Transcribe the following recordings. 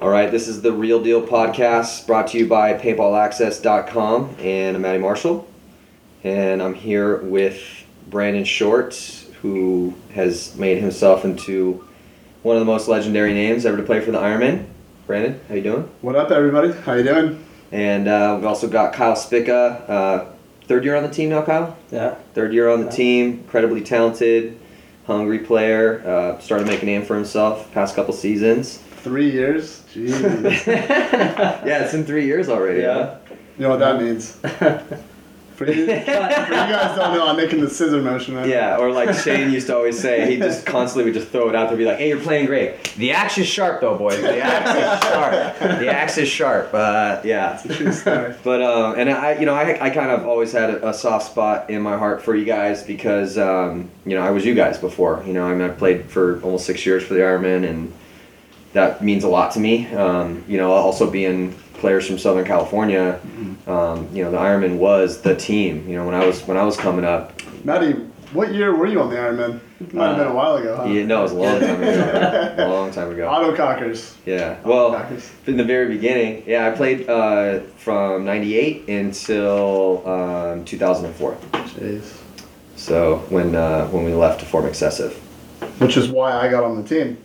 All right, this is the Real Deal podcast brought to you by paintballaccess.com and I'm Matty Marshall. And I'm here with Brandon Short, who has made himself into one of the most legendary names ever to play for the Ironmen. Brandon, how you doing? What up, everybody? How you doing? And uh, we've also got Kyle Spicka, uh, third year on the team now, Kyle? Yeah. Third year on the Yeah. team, incredibly talented, hungry player, uh, started to make a name for himself past couple seasons. Three years? Jeez. yeah, it's in three years already. Yeah. you know what that means? For you, for you guys don't know, I'm making the scissor motion. Huh? Man. Yeah, or like Shane used to always say, he just constantly would just throw it out there, be like, "Hey, you're playing great. The axe is sharp, though, boys. The axe is sharp. The axe is sharp." Uh, yeah. It's a true story. But um, and I, you know, I, I kind of always had a, a soft spot in my heart for you guys because um, you know I was you guys before. You know, I mean, I played for almost six years for the Ironmen, and that means a lot to me. Um, you know, also being players from Southern California, um, you know, the Ironmen was the team. You know, when I was when I was coming up, Matty, what year were you on the Ironmen? It might have been a while ago, huh? yeah, no, it was a long time ago. a long time ago. Auto cockers. Yeah. Auto Well, cockers. in the very beginning, yeah, I played uh, from '98 until um, 2004. Jeez. So when uh, when we left to form excessive. Which is why I got on the team.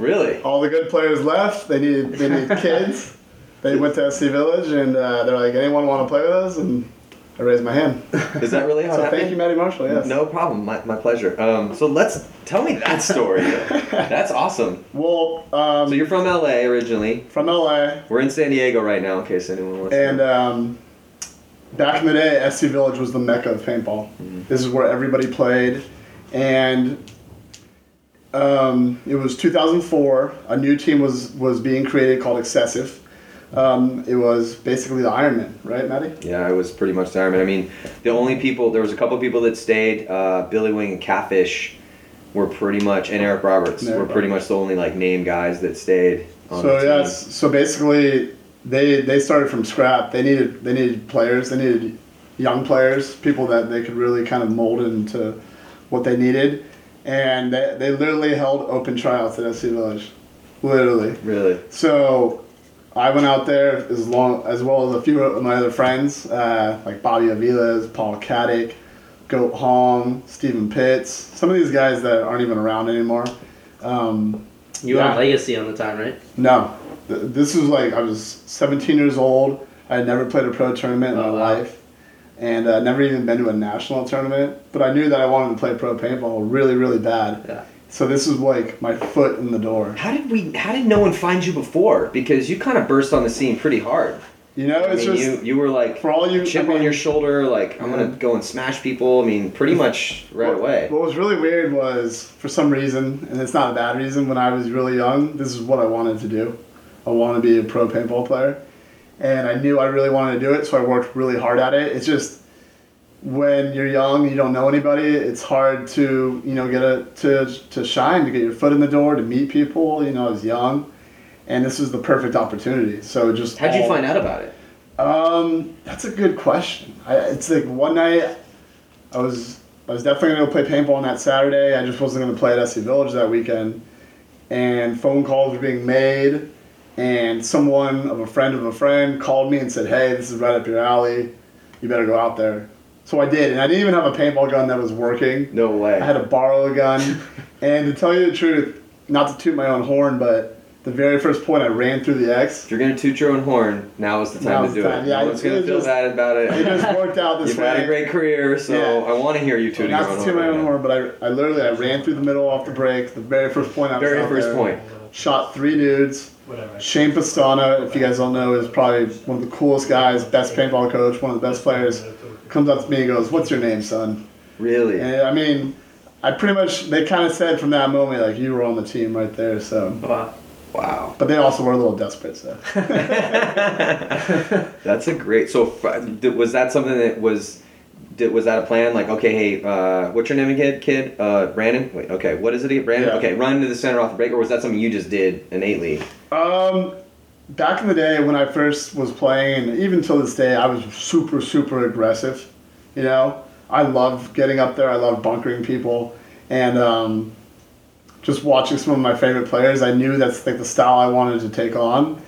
Really? All the good players left. They needed they needed kids. They went to SC Village and uh, they're like, anyone want to play with us? And I raised my hand. Is that really how so it happened? thank you, Matty Marshall. Yes. No problem. My, my pleasure. Um, so let's tell me that story. That's awesome. Well, um, So you're from LA originally. from LA, We're in San Diego right now, in case anyone wants. To. And um, back in the day, SC Village was the mecca of paintball. Mm-hmm. This is where everybody played, and um, it was 2004. A new team was was being created called Excessive. Um, it was basically the Ironmen, right, Matty? Yeah, it was pretty much the Ironmen. I mean, the only people there was a couple people that stayed. Uh, Billy Wing and Catfish were pretty much, and Eric Roberts And Eric were pretty much the only like name guys that stayed. On So yes, so basically they they started from scrap. They needed they needed players. They needed young players, people that they could really kind of mold into what they needed, and they, they literally held open tryouts at SC Village, literally. Really. So I went out there as long as well as a few of my other friends, uh, like Bobby Aviles, Paul Caddick, Goat Hong, Stephen Pitts. Some of these guys that aren't even around anymore. Um, You were Yeah. on Legacy on the time, right? no, this was like I was 17 years old. I had never played a pro tournament in Oh, my wow. life, and uh, never even been to a national tournament. But I knew that I wanted to play pro paintball really, really bad. Yeah. So this was like my foot in the door. How did we? How did no one find you before? Because you kind of burst on the scene pretty hard. You know, I it's mean, just you you were like for all you chip I mean, on your shoulder, like I'm gonna go and smash people. I mean, pretty much right what, away. What was really weird was for some reason, and it's not a bad reason. When I was really young, this is what I wanted to do. I want to be a pro paintball player, and I knew I really wanted to do it, so I worked really hard at it. It's just when you're young, you don't know anybody. It's hard to you know get a to to shine, to get your foot in the door, to meet people. You know, I was young, and this was the perfect opportunity. So just How'd you find out about it? um, that's a good question. I, it's like one night, I was I was definitely gonna go play paintball on that Saturday. I just wasn't gonna play at SC Village that weekend, and phone calls were being made, and someone of a friend of a friend called me and said, "Hey, this is right up your alley. You better go out there." So I did, and I didn't even have a paintball gun that was working. No way. I had to borrow a gun, and to tell you the truth, not to toot my own horn, but the very first point I ran through the X. if you're gonna toot your own horn, now is the time to do time. it. Yeah, no one's gonna feel just- bad about it. It just worked out this You've way. had a great career, so Yeah. I want to hear you tooting your Not own to toot my own right horn, but I, I literally I ran through the middle off the break. The very first point I was Very first there, point. Shot three dudes. Shane Pestana, if you guys don't know, is probably one of the coolest guys, best paintball coach, one of the best players. Comes up to me and goes, "What's your name, son?" Really? And I mean, I pretty much they kind of said from that moment like you were on the team right there. So, Wow. Wow. but they also were a little desperate. So. That's a great. So was that something that was? Did, was that a plan? Like, okay, hey, uh, what's your name again, kid? Uh, Brandon. Wait, okay, what is it again? Brandon. Yeah. Okay, run to the center off the break, or was that something you just did innately? Um, back in the day when I first was playing, and even till this day, I was super, super aggressive. You know, I love getting up there. I love bunkering people, and um, just watching some of my favorite players, I knew that's like the style I wanted to take on,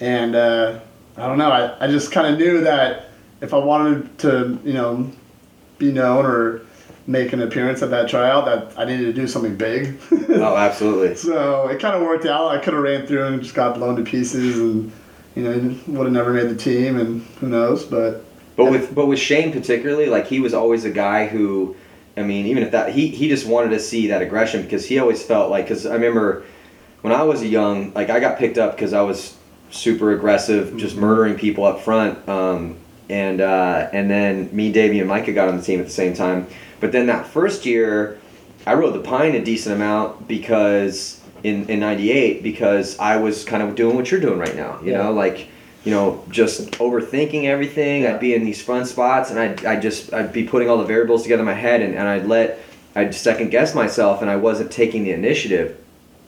and uh, I don't know. I, I just kind of knew that if I wanted to, you know, be known or make an appearance at that tryout, that I needed to do something big. Oh, absolutely. So it kind of worked out. I could have ran through and just got blown to pieces, and you know, would have never made the team, and who knows. But But with but with Shane particularly, like he was always a guy who, I mean, even if that he he just wanted to see that aggression because he always felt like because I remember when I was a young, like I got picked up because I was super aggressive, just murdering people up front, um, and uh, and then me, Davey, and Micah got on the team at the same time. But then that first year, I rode the pine a decent amount because in in '98 because I was kind of doing what you're doing right now. You Yeah. know, like you know, just overthinking everything. Yeah. I'd be in these fun spots, and I'd, I'd just I'd be putting all the variables together in my head, and, and I'd let I'd second guess myself, and I wasn't taking the initiative.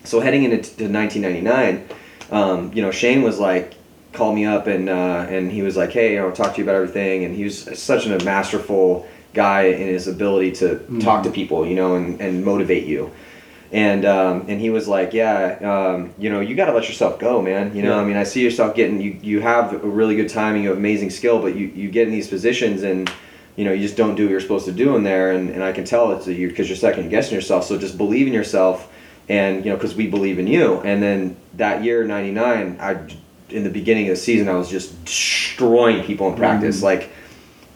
So heading into 1999, um, you know, Shane was like, called me up, and uh, and he was like, hey, I want to talk to you about everything, and he was such a masterful guy in his ability to talk to people, you know, and, and motivate you and um, and he was like, yeah, um, you know, you got to let yourself go, man. You know, Yeah. I mean, I see yourself getting you. You have a really good timing, you have amazing skill, but you, you get in these positions and you know you just don't do what you're supposed to do in there, and, and I can tell it's you because you're second guessing yourself. So just believe in yourself, and you know, because we believe in you. And then that year '99, I in the beginning of the season, I was just destroying people in mm-hmm. practice, like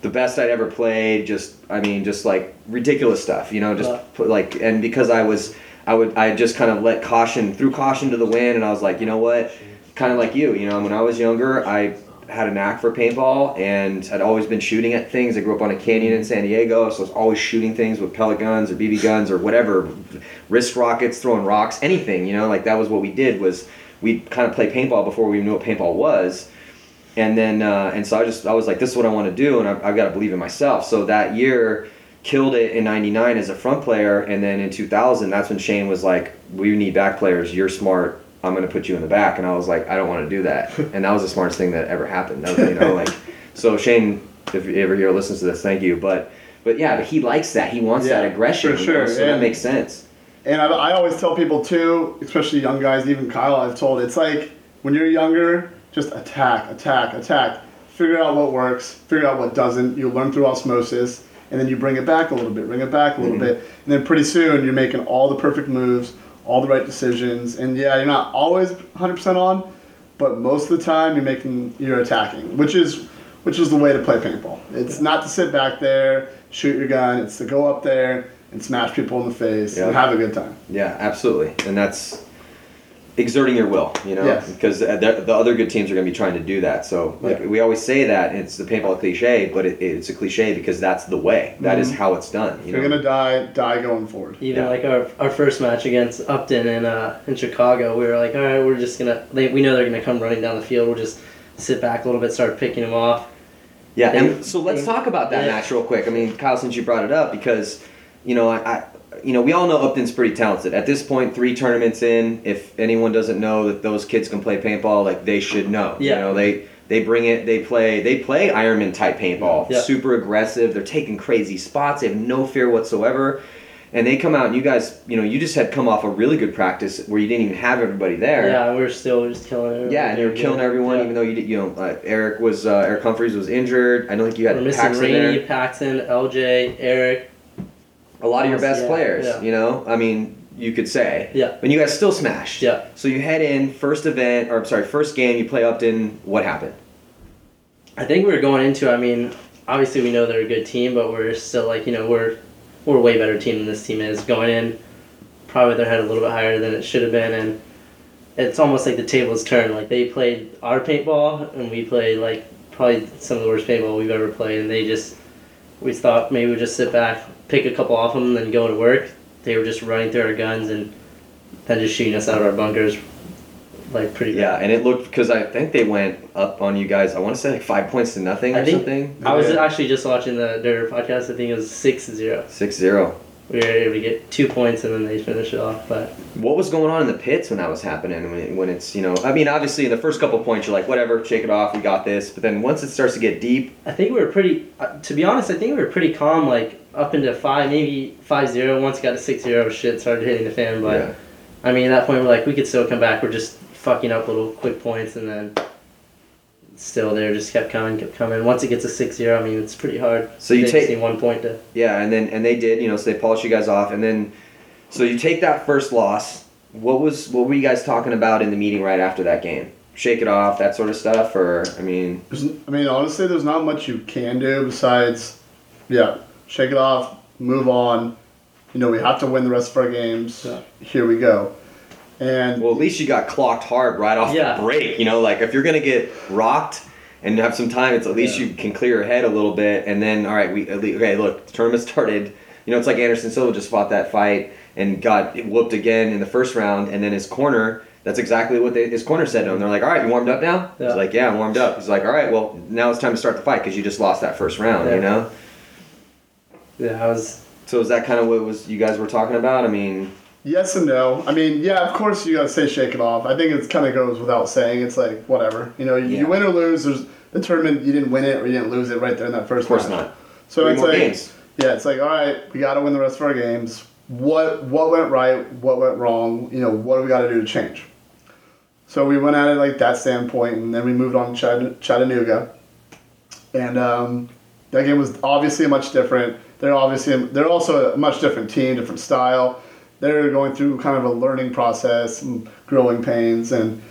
the best I'd ever played. Just, I mean, just like ridiculous stuff, you know, just Yeah. put like, and because I was, I would, I just kind of let caution, threw caution to the wind, and I was like, you know what, kind of like you, you know, when I was younger, I had a knack for paintball, and I'd always been shooting at things. I grew up on a canyon in San Diego, so I was always shooting things with pellet guns or BB guns or whatever, wrist rockets, throwing rocks, anything, you know, like that was what we did was we'd kind of play paintball before we knew what paintball was and then uh, and so I just I was like, this is what I want to do, and I've, I've got to believe in myself. So that year, killed it in '99 as a front player, and then in 2000, that's when Shane was like, we need back players. You're smart. I'm gonna put you in the back, and I was like, I don't want to do that, and that was the smartest thing that ever happened. That was, you know, like, so Shane, if you ever here listens to this, thank you. But but yeah, but he likes that. He wants Yeah, that aggression. for you know, sure, So that makes sense. And I, I always tell people too, especially young guys, even Kyle, I've told it's like when you're younger, just attack, attack, attack. Figure out what works, figure out what doesn't. You learn through osmosis, and then you bring it back a little bit, bring it back a little Mhm. bit, and then pretty soon you're making all the perfect moves, all the right decisions. And yeah, you're not always 100% on, but most of the time you're making, you're attacking, which is which is the way to play paintball. It's not to sit back there, shoot your gun. It's to go up there and smash people in the face Yeah. and have a good time. Yeah, absolutely, and that's exerting your will, you know, Yes. because the, the other good teams are going to be trying to do that. So, like Yeah. we always say that it's the paintball cliche, but it, it's a cliche because that's the way. That is Mhm. how it's done. If You you're gonna die, die going forward. Even Yeah. like our, our first match against Upton in uh, in Chicago, we were like, all right, we're just gonna. We know they're gonna come running down the field. We'll just sit back a little bit, start picking them off. Yeah, They- and so let's they- talk about that yeah. match real quick. I mean, Kyle, since you brought it up, because you know, I, I, you know, we all know Upton's pretty talented. At this point, three tournaments in, if anyone doesn't know that those kids can play paintball, like they should know. Yeah. You know, they they bring it. They play. They play Ironmen type paintball. Yeah. Super aggressive. They're taking crazy spots. They have no fear whatsoever. And they come out, and you guys, you know, you just had come off a really good practice where you didn't even have everybody there. Yeah, we were still just killing everyone. Yeah, and you were killing everyone, Yeah. even though you did. You know, uh, Eric was uh, Eric Humphreys was injured. I don't think you had We're missing Paxton there. Rainey, Paxton, LJ, Eric. A lot of your best Yeah, players. yeah. You know, I mean, you could say. Yeah. And you guys still smashed. Yeah. So you head in first event, or I'm sorry, first game. You play Upton. What happened? I think we were going into. I mean, obviously we know they're a good team, but we're still like you know we're we're a way better team than this team is. Going in, probably with their head a little bit higher than it should have been, and it's almost like the tables turned. Like they played our paintball, and we played like probably some of the worst paintball we've ever played, and they just we thought maybe we'd just sit back, pick a couple off them, and then go to work. They were just running through our guns and then just shooting us out of our bunkers, like pretty Yeah, bad. and it looked because I think they went up on you guys. I want to say like five points to nothing I or think- something. I was Yeah. actually just watching the Dirt podcast. I think it was 6-0. Six zero. We were able to get two points and then they finish it off. But What was going on in the pits when that was happening? When, it, when it's you know, I mean, obviously in the first couple points you're like, whatever, shake it off, we got this. But then once it starts to get deep, I think we were pretty. Uh, to be honest, I think we were pretty calm. Like up into five, maybe 5-0. Once it got to 6-0, shit started hitting the fan. But yeah, I mean, at that point, we're like, we could still come back. We're just fucking up little quick points, and then still there, just kept coming, kept coming. Once it gets a 6 0, I mean, it's pretty hard. So you They take- one point to. Yeah, and then and they did, you know, so they polished you guys off, and then so you take that first loss. What was what were you guys talking about in the meeting right after that game? Shake it off, that sort of stuff, or I mean, There's, I mean, honestly, there's not much you can do besides, yeah, shake it off, move on. You know, we have to win the rest of our games. Yeah. Here we go. And well, at least you got clocked hard right off Yeah. the break. You know, like if you're gonna get rocked and have some time, it's at least Yeah. you can clear your head a little bit, and then all right, we at least, okay, look, the tournament started. You know, it's like Anderson Silva just fought that fight and got whooped again in the first round, and then his corner. That's exactly what they, his corner said to him. They're like, "All right, you warmed up now." Yeah. He's like, "Yeah, I'm warmed up." He's like, "All right, well, now it's time to start the fight because you just lost that first round." You know. Yeah, I was. So is that kind of what was you guys were talking about? I mean, yes and no. I mean, yeah, of course you gotta say shake it off. I think it kind of goes without saying. It's like whatever. You know, you, Yeah. you win or lose. There's the tournament. You didn't win it or you didn't lose it right there in that first. of course round. not. So Three it's like, games. yeah, it's like all right, we got to win the rest of our games. What what went right? What went wrong? You know, what do we got to do to change? So we went at it like that standpoint, and then we moved on to Chatt- Chattanooga, and um, that game was obviously much different. They're obviously they're also a much different team, different style. They're going through kind of a learning process and growing pains, and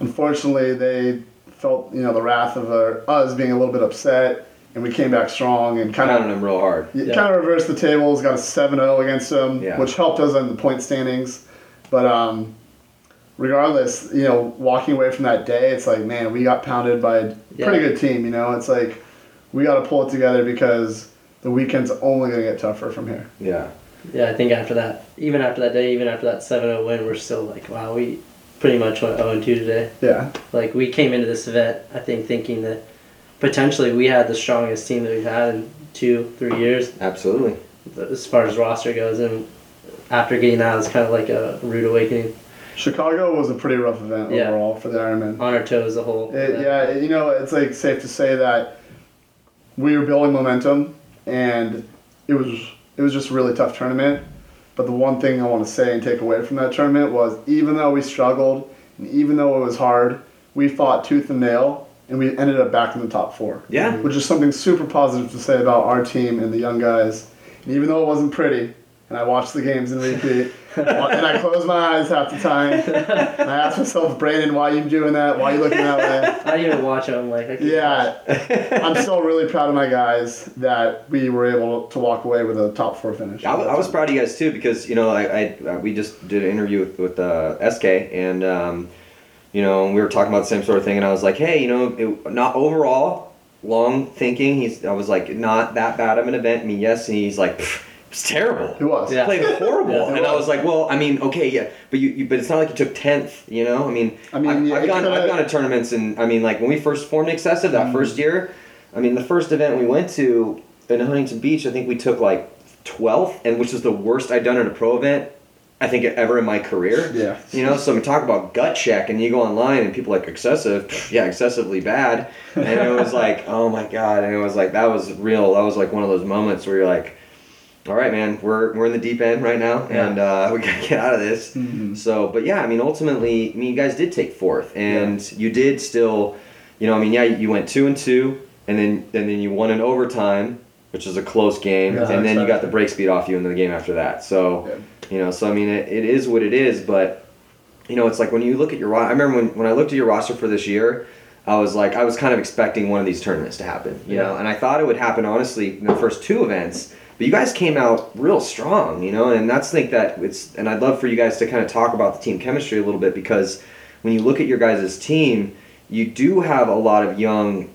unfortunately they felt you know the wrath of our, us being a little bit upset, and we came back strong and kind of Pounding them real hard. Yeah. kind of reversed the tables, got a 7-0 against them, Yeah. which helped us in the point standings. But um, regardless, you know, walking away from that day, it's like, man, we got pounded by a Yeah. pretty good team. You know, it's like we got to pull it together because the weekend's only going to get tougher from here. Yeah. Yeah, I think after that, even after that day, even after that 7 0 win, we're still like, wow, we pretty much went 0 2 today. Yeah, Like, we came into this event, I think, thinking that potentially we had the strongest team that we've had in two, three years Absolutely. as far as roster goes. And after getting that, it's kind of like a rude awakening. Chicago was a pretty rough event Yeah. overall for the Ironmen. On our toes the whole. It, yeah, you know, it's like safe to say that we were building momentum, and it was it was just a really tough tournament. But the one thing I want to say and take away from that tournament was even though we struggled and even though it was hard, we fought tooth and nail, and we ended up back in the top four. Yeah. which is something super positive to say about our team and the young guys. And even though it wasn't pretty, and I watch the games in repeat, and I close my eyes half the time. And I ask myself, Brandon, why are you doing that? Why are you looking that way? I didn't even watch it. I'm like, I can't Yeah, I'm still really proud of my guys that we were able to walk away with a top four finish. I was, I was proud of you guys too because you know I, I uh, we just did an interview with with uh, SK and um, you know we were talking about the same sort of thing and I was like hey you know it, not overall long thinking he's I was like not that bad of an event I mean yes and he's like "Pff, it was terrible It was. Yeah. played horrible Yeah. and I was like well I mean okay yeah but you, you but it's not like you took tenth you know I mean I mean, I've, yeah, I've gone coulda- I've gone to tournaments and I mean like when we first formed Excessive that Mm. first year I mean the first event we went to in Huntington Beach I think we took like 12th and which was the worst I'd done at a pro event I think ever in my career Yeah. you know so I'm talk about gut check and you go online and people are like excessive yeah excessively bad and it was like oh my god and it was like that was real that was like one of those moments where you're like all right man we're, we're in the deep end right now Yeah. and uh, we gotta get out of this Mhm. so, but yeah, I mean, ultimately, I mean, you guys did take fourth, and you did still, you know, I mean, yeah, you went two and two, and then and then you won in overtime, which is a close game, Yeah, and then you got the break speed off you in the game after that. So, Yeah. you know, so I mean, it, it is what it is, but you know, it's like when you look at your, ro- I remember when when I looked at your roster for this year. I was like, I was kind of expecting one of these tournaments to happen, you know, and I thought it would happen honestly in the first two events. But you guys came out real strong, you know, and that's think that it's. And I'd love for you guys to kind of talk about the team chemistry a little bit because when you look at your guys' team, you do have a lot of young,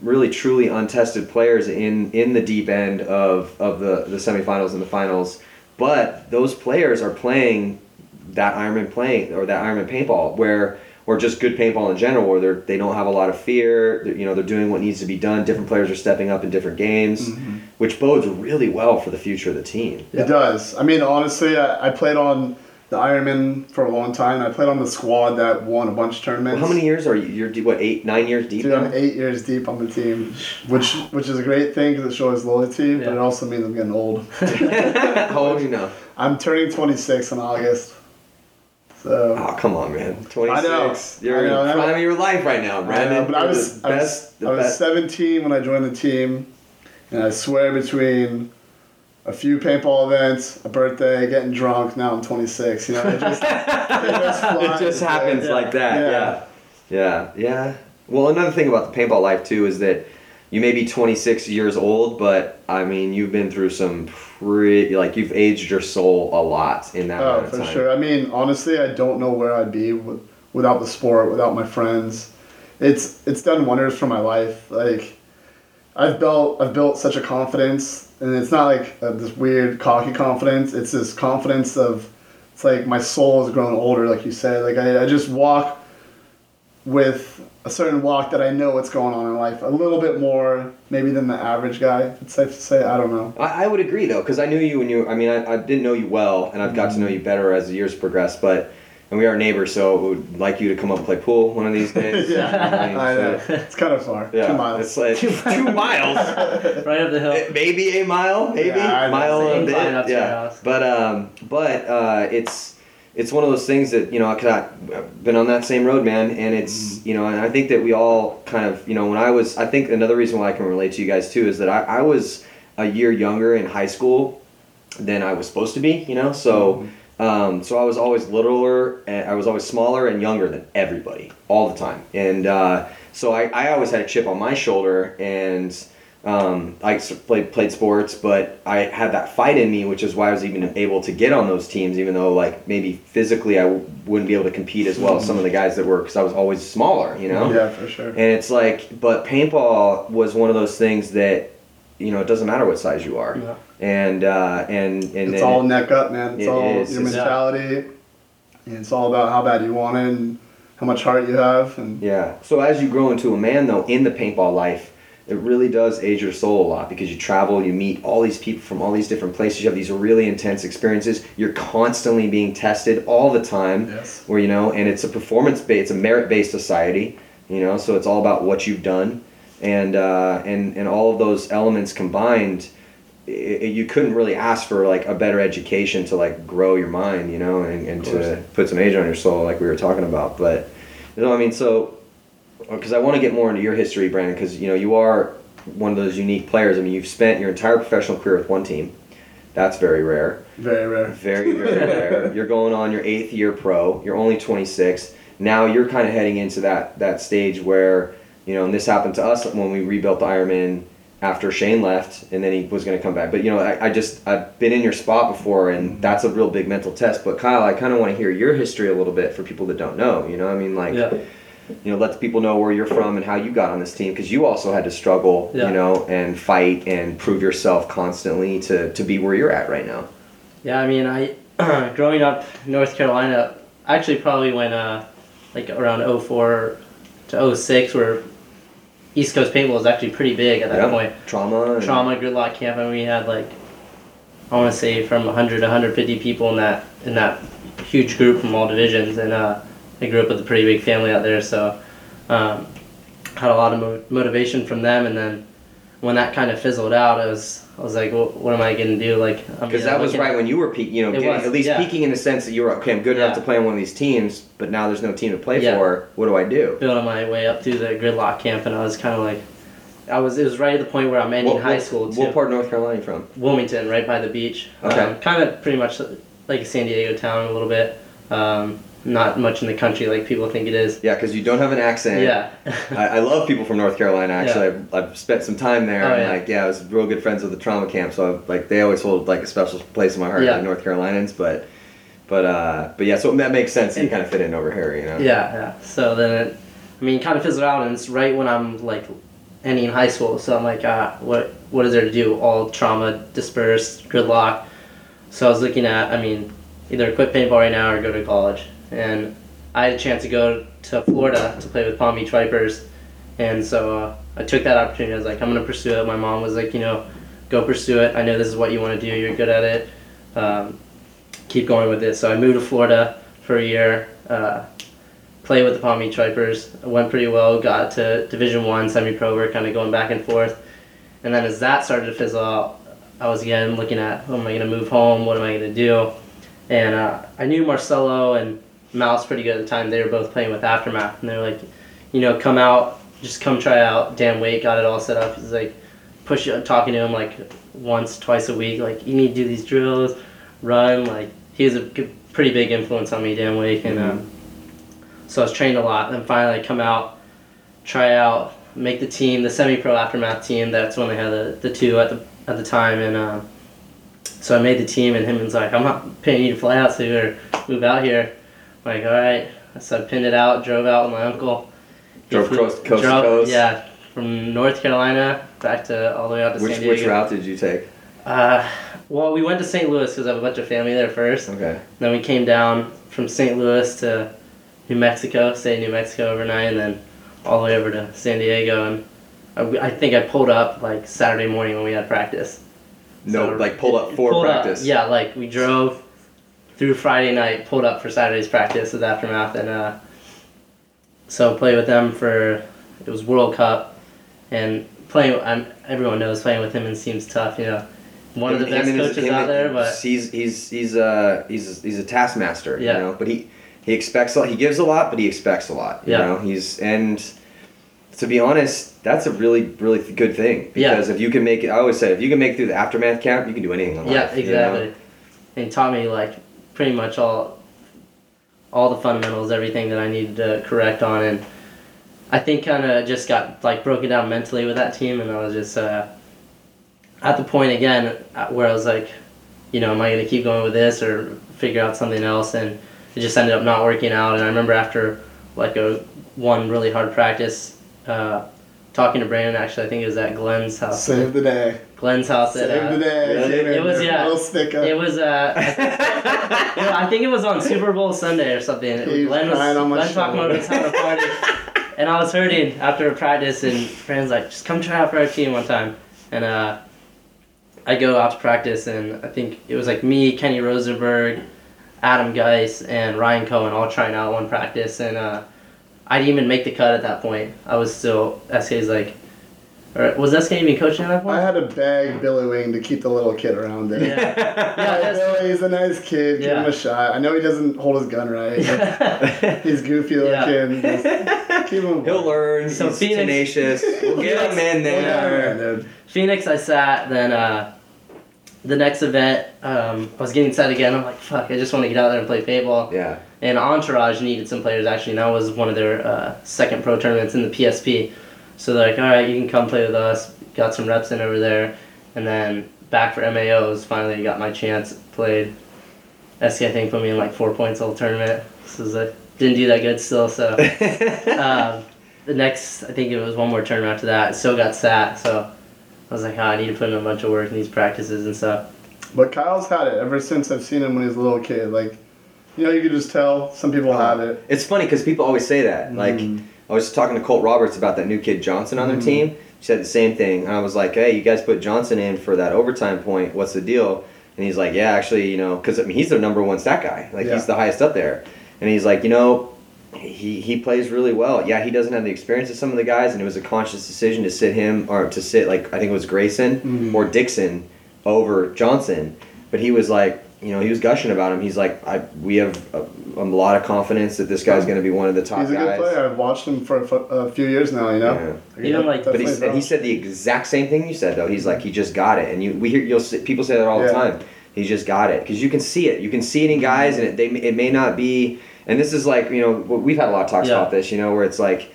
really truly untested players in in the deep end of of the the semifinals and the finals. But those players are playing that Ironmen playing or that Ironmen paintball where or just good paintball in general where they're they don't have a lot of fear you know they're doing what needs to be done different players are stepping up in different games mm-hmm. Which bodes really well for the future of the team It does. I mean, honestly, I, I played on the Ironmen for a long time. I played on the squad that won a bunch of well, tournaments. how many years are you you're what eight nine years deep Dude, now I'm eight years deep on the team, which which is a great thing because it shows loyalty, but it also means I'm getting old. how old are you now I'm turning 26 in August. So Oh come on, man! Twenty I know. six. You're I know, in I the prime know. of your life right now, I Brandon. know, but I You're was, the I was, best. the I was best. 17 when I joined the team, and I swear between a few paintball events, a birthday, getting drunk, now I'm 26. You know, it just, just it just happens Yeah. like that. Yeah. Yeah. yeah, Well, another thing about the paintball life too is that you may be 26 years old, but I mean you've been through some pretty like you've aged your soul a lot in that Oh, for time. sure. I mean, honestly, I don't know where I'd be without the sport, without my friends. It's it's done wonders for my life. Like, I've built I've built such a confidence, and it's not like uh this weird cocky confidence. It's this confidence of, it's like my soul has grown older, like you said. Like I, I just walk with a certain walk that I know what's going on in life a little bit more maybe than the average guy. It's safe to say. I don't know. I, I would agree though, because I knew you when you. I mean, I, I didn't know you well, and I've got to know you better as the years progress. But and we are neighbors, so I would like you to come up and play pool one of these days. yeah, I mean, I know. so- It's kind of far. Yeah, Two miles. It's like two, miles. right up the hill. It- maybe a mile, maybe Yeah, mile and a bit. up to yeah, house. but um, but uh, it's it's one of those things that you know, cause I- I've been on that same road, man, and it's you know, and I think that we all kind of you know, when I was, I think another reason why I can relate to you guys too is that I, I was a year younger in high school than I was supposed to be, you know, so. Um, so I was always littler, and I was always smaller and younger than everybody all the time, and uh, so I, I always had a chip on my shoulder, and um, I played played sports, but I had that fight in me, which is why I was even able to get on those teams, even though like maybe physically I w- wouldn't be able to compete as well as some of the guys that were, because I was always smaller, you know. Yeah, for sure. And it's like, but paintball was one of those things that, you know, it doesn't matter what size you are, Yeah. and uh, and and It's then all neck up, man. It's It all is. your It's- mentality. And it's all about how bad you want it and how much heart you have. And Yeah. So as you grow into a man, though, in the paintball life, it really does age your soul a lot because you travel, you meet all these people from all these different places. You have these really intense experiences. You're constantly being tested all the time. yes. Where you know, and it's a performance based, it's a merit based society. You know, so it's all about what you've done, and uh, and and all of those elements combined. i i you couldn't really ask for like a better education to like grow your mind, you know, and, and to put some age on your soul, like we were talking about. But you know, I mean, so because I want to get more into your history, Brandon, because you know you are one of those unique players. I mean, you've spent your entire professional career with one team. That's very rare. Very rare. Very, very rare. You're going on your eighth year pro. You're only 26. Now you're kind of heading into that that stage where you know, and this happened to us when we rebuilt the Ironmen after Shane left, and then he was going to come back. But you know, I, I just I've been in your spot before, and that's a real big mental test. But Kyle, I kind of want to hear your history a little bit for people that don't know. You know, I mean, like. Yeah. You know, let the people know where you're from and how you got on this team because you also had to struggle, Yeah. you know, and fight and prove yourself constantly to, to be where you're at right now. Yeah, I mean, I growing up North Carolina, actually probably when uh, like around 04 to 06, where East Coast paintball was actually pretty big at that Yeah. point. Trauma. Trauma gridlock camp, and we had like I want to say from 100 to 150 people in that in that huge group from all divisions, and uh, I grew up with a pretty big family out there, so um, had a lot of mo- motivation from them, and then. When that kind of fizzled out, I was I was like, well, what am I gonna do? Like, Because that was right when you were peak, you know, getting, was, at least yeah. peaking in the sense that you were okay. I'm good enough to play on one of these teams, but now there's no team to play Yeah. for. What do I do? building my way up through the gridlock camp, and I was kind of like, I was it was right at the point where I'm ending What, high what- school too. What part of North Carolina are you from? Wilmington, right by the beach. Okay. Um, kind of pretty much like a San Diego town a little bit. Um, not much in the country like people think it is. Yeah, because you don't have an accent. Yeah. I, I love people from North Carolina. Actually, I've, I've spent some time there, Oh, and yeah. like, yeah, I was real good friends with the trauma camp. So, I've, like, they always hold like a special place in my heart, Yeah. like North Carolinians. But, but, uh, but yeah, so that makes sense. that You kind of fit in over here, you know. yeah, yeah. So then it, I mean, kind of fizzled out, and it's right when I'm like ending high school. So I'm like, ah, what what is there to do? All trauma dispersed, gridlock. So I was looking at, I mean, either quit paintball right now or go to college. And I had a chance to go to Florida to play with Palm Beach Vipers. And so uh, I took that opportunity. I was like, I'm to pursue it. My mom was like, you know, go pursue it. I know this is what you want to do. You're good at it. Um, keep going with it. So I moved to Florida for a year. Uh, played with the Palm Beach Vipers. Went pretty well. Got to Division One, semi-pro. We're kind of going back and forth. And then as that started to fizzle out, I was again looking at, oh, am I going to move home? What am I to do? And uh, I knew Marcelo and Mal's pretty good at the time. They were both playing with Aftermath, and they're like, you know, come out, just come try out. Dan Wait got it all set up. He's like, push talking to him like once, twice a week. Like, you need to do these drills, run. Like, he was a good, pretty big influence on me, Dan Wake, and um, so I was trained a lot. Then finally, I come out, try out, make the team, the semi-pro aftermath team. That's when they had the, the two at the at the time, and uh, so I made the team. And him was like, "I'm not paying you to fly out, so you better move out here." Like, all right. So I pinned it out, drove out with my uncle. Drove flew- coast- coast to coast? Yeah, from North Carolina back to all the way out to Which San Diego. which route did you take? Uh, well, we went to St. Louis because I have a bunch of family there first. Okay. Then we came down from St. Louis to New Mexico, stayed in New Mexico overnight, and then all the way over to San Diego. And I, I think I pulled up like Saturday morning when we had practice. No, So, like pulled up for pulled up, practice. yeah, like we drove through Friday night, pulled up for Saturday's practice with Aftermath, and uh, so played with them for it was World Cup, and playing. I'm, everyone knows playing with him and seems tough. You know, one of the best his- coaches him out there, but he's he's he's uh he's he's a taskmaster. Yeah. You know, but he he expects a lot. He gives a lot, but he expects a lot. You Yeah. know, he's and to be honest, that's a really really good thing Yeah. because if you can make it, I always say if you can make it through the aftermath camp, you can do anything in life. yeah, you know? exactly. And Tommy like pretty much all all the fundamentals, everything that I needed to correct on, and I think kind of just got like broken down mentally with that team, and I was just uh, at the point again uh, where I was like, you know, am I going to keep going with this or figure out something else? And it just ended up not working out. And I remember after like a one really hard practice, uh, talking to Brandon. Actually, I think it was at Glenn's house. Save the day. Glenn's house. Save at, uh, the day. Came in It was, yeah. Little stick up. It was uh, you know, I think it was on Super Bowl Sunday or something. He was Glenn was, on Glenn talking about us having a party, and I was hurting after a practice, and friends like, just come try out for our team one time, and uh, I go out to practice, and I think it was like me, Kenny Rosenberg, Adam Geis, and Ryan Cohen all trying out one practice, and uh, I didn't even make the cut at that point. I was still SK's like, or was SK even coaching at that I had to beg Billy Wing to keep the little kid around there. Yeah. Yeah, that's- Billy, he's a nice kid. Give Yeah. him a shot. I know he doesn't hold his gun right. but He's goofy looking. Just keep him. He'll learn. So he's Phoenix- tenacious. We'll get him in Yeah, there. dude. Phoenix, I sat. Then uh, the next event, um, I was getting set again. I'm like, fuck, I just want to get out there and play paintball. Yeah. And Entourage needed some players actually, and that was one of their uh, second pro tournaments in the PSP. So they're like, all right, you can come play with us. Got some reps in over there, and then back for MAOs. Finally, got my chance. Played. SK I think put me in like four points the tournament. This is a didn't do that good still. So um, the next, I think it was one more tournament after that. Still got sat. So I was like, oh, I need to put in a bunch of work in these practices and stuff. But Kyle's had it ever since I've seen him when he was a little kid. Like, you know, you could just tell some people have it. It's funny because people always say that. Like, Mm. I was talking to Colt Roberts about that new kid Johnson on their Mhm. team. He said the same thing. And I was like, hey, you guys put Johnson in for that overtime point. What's the deal? And he's like, yeah, actually, you know, because I mean, he's their number one stat guy. Like, Yeah. he's the highest up there. And he's like, you know, he, he plays really well. Yeah, he doesn't have the experience of some of the guys, and it was a conscious decision to sit him or to sit like I think it was Grayson Mhm. or Dixon over Johnson. But he was like, you know, he was gushing about him. He's like, I we have a, a lot of confidence that this guy's going to be one of the top guys. He's a guys. good player. I've watched him for a, a few years now. You know. Yeah. Even, like- But he said, he said the exact same thing you said though. He's like he just got it, and you we hear you'll see, people say that all the time. He just got it because you can see it. You can see it in guys, and it, they it may not be. And this is like you know we've had a lot of talks Yeah. about this. You know where it's like,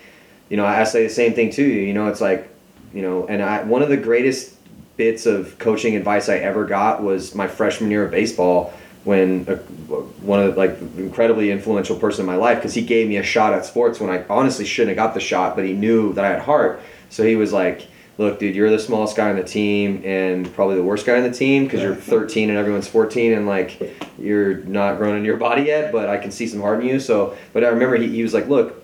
you know I say the same thing to you. You know it's like, you know, and I one of the greatest bits of coaching advice I ever got was my freshman year of baseball when a, one of the, like incredibly influential person in my life because he gave me a shot at sports when I honestly shouldn't have got the shot, but he knew that I had heart. So he was like, "Look, dude, you're the smallest guy on the team and probably the worst guy on the team because you're 13 and everyone's 14 and like you're not grown in your body yet, but I can see some heart in you." So, but I remember he, he was like, "Look,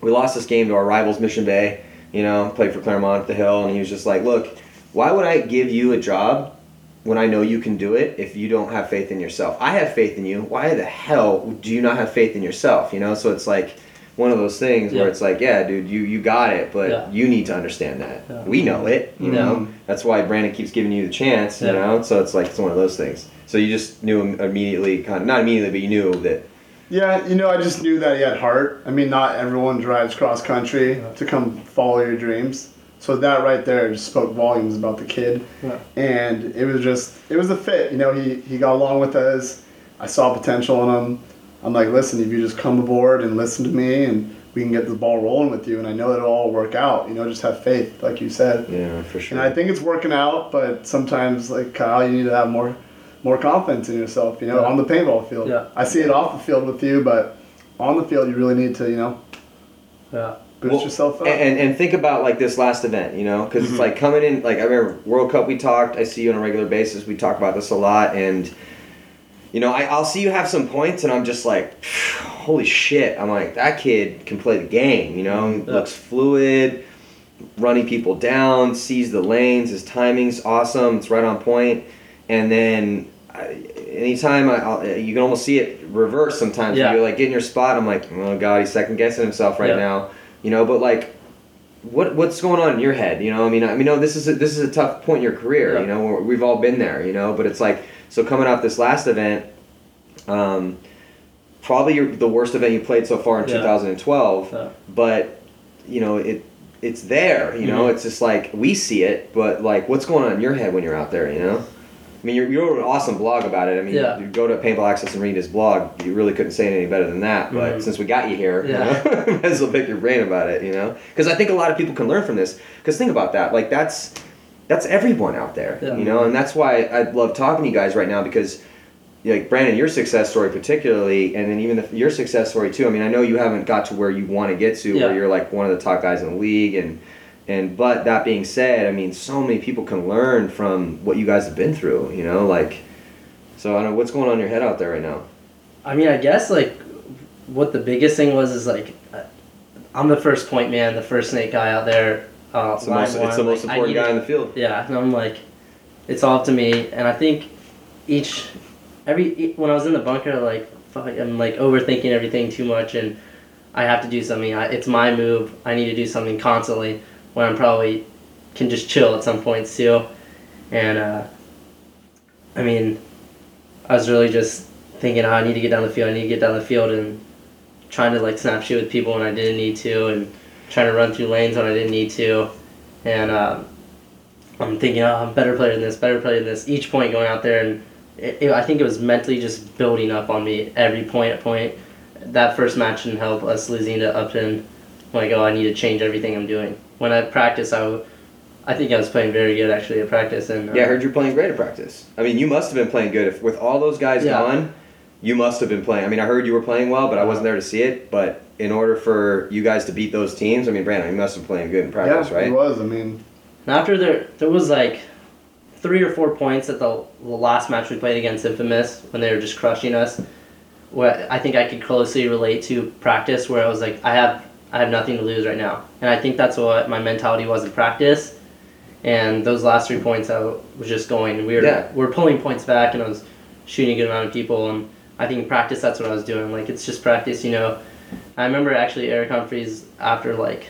we lost this game to our rivals, Mission Bay. You know, played for Clairemont at the Hill, and he was just like, "Look, why would I give you a job when I know you can do it if you don't have faith in yourself? I have faith in you. Why the hell do you not have faith in yourself? You know, so it's like one of those things Yeah. where it's like, yeah, dude, you you got it, but Yeah. you need to understand that. Yeah. We know it. You know, that's why Brandon keeps giving you the chance. You Yeah. know, so it's like it's one of those things. So you just knew im- immediately, kind of not immediately, but you knew that Yeah, you know, I just knew that he had heart. I mean, not everyone drives cross country to come follow your dreams. So that right there just spoke volumes about the kid. Yeah. And it was just, it was a fit. You know, he, he got along with us. I saw potential in him. I'm like, listen, if you just come aboard and listen to me and we can get the ball rolling with you, and I know it'll all work out. You know, just have faith, like you said. Yeah, for sure. And I think it's working out, but sometimes, like Kyle, you need to have more, more confidence in yourself. You know, Yeah. on the paintball field. Yeah. I see it off the field with you, but on the field, you really need to, you know, Yeah. Boost Well, yourself up. And, and think about like this last event, you know, because Mm-hmm. it's like coming in. Like I remember World Cup, we talked. I see you on a regular basis. We talk about this a lot, and you know, I, I'll see you have some points, and I'm just like, holy shit! I'm like that kid can play the game. You know, Mm-hmm. Looks fluid, running people down, sees the lanes. His timing's awesome. It's right on point. And then. Anytime I, I'll, you can almost see it reverse sometimes. Yeah. You're like getting your spot. I'm like, oh god, he's second guessing himself right Yeah. now. You know, but like, what what's going on in your head? You know, I mean, I mean, no, this is a, this is a tough point in your career. Yeah. You know, we've all been there. You know, but it's like so coming off this last event, um, probably your, the worst event you played so far in Yeah. 2012. Yeah. But you know, it it's there. You know, Mhm. it's just like we see it, but like, what's going on in your head when you're out there? You know. I mean, you wrote an awesome blog about it. I mean, Yeah. you go to Paintball Access and read his blog. You really couldn't say it any better than that. But Mhm. since we got you here, Yeah. you know, might as well pick your brain about it. You know, because I think a lot of people can learn from this. Because think about that. Like that's that's everyone out there. Yeah. You know, and that's why I love talking to you guys right now because. Like Brandon, your success story particularly, and then even the, your success story too. I mean, I know you haven't got to where you want to get to, Yeah. where you're like one of the top guys in the league, and and but that being said, I mean, so many people can learn from what you guys have been through. You know, like so I don't know what's going on in your head out there right now. I mean, I guess like what the biggest thing was is like uh, I'm the first point man, the first snake guy out there. Uh, It's the most, it's the most like, important guy in the field. Yeah, and I'm like, it's all up to me. And I think each, every when I was in the bunker, like fuck, I'm like overthinking everything too much, and I have to do something. I, it's my move. I need to do something constantly. When I'm probably can just chill at some points too, and uh, I mean, I was really just thinking, oh, I need to get down the field. I need to get down the field, and trying to like snap shoot with people when I didn't need to, and trying to run through lanes when I didn't need to, and. Um, I'm thinking, oh, I'm better player than this, better player than this. Each point going out there, and it, it, I think it was mentally just building up on me every point at point. That first match didn't help us losing to Upton. Like, oh, I need to change everything I'm doing. When I practice, I, w- I think I was playing very good actually at practice, and uh, Yeah, I heard you're playing great at practice. I mean, you must have been playing good. If with all those guys Yeah. gone, you must have been playing. I mean, I heard you were playing well, but I wasn't there to see it. But in order for you guys to beat those teams, I mean, Brandon, you must have been playing good in practice, yeah, right? it was. I mean, And after there, there was like three or four points at the, the last match we played against Infamous when they were just crushing us. Where I think I could closely relate to practice, where I was like, I have I have nothing to lose right now, and I think that's what my mentality was in practice. And those last three points, I was just going. We were Yeah. we are pulling points back, and I was shooting a good amount of people. And I think in practice, that's what I was doing. Like it's just practice, you know. I remember actually Eric Humphreys after like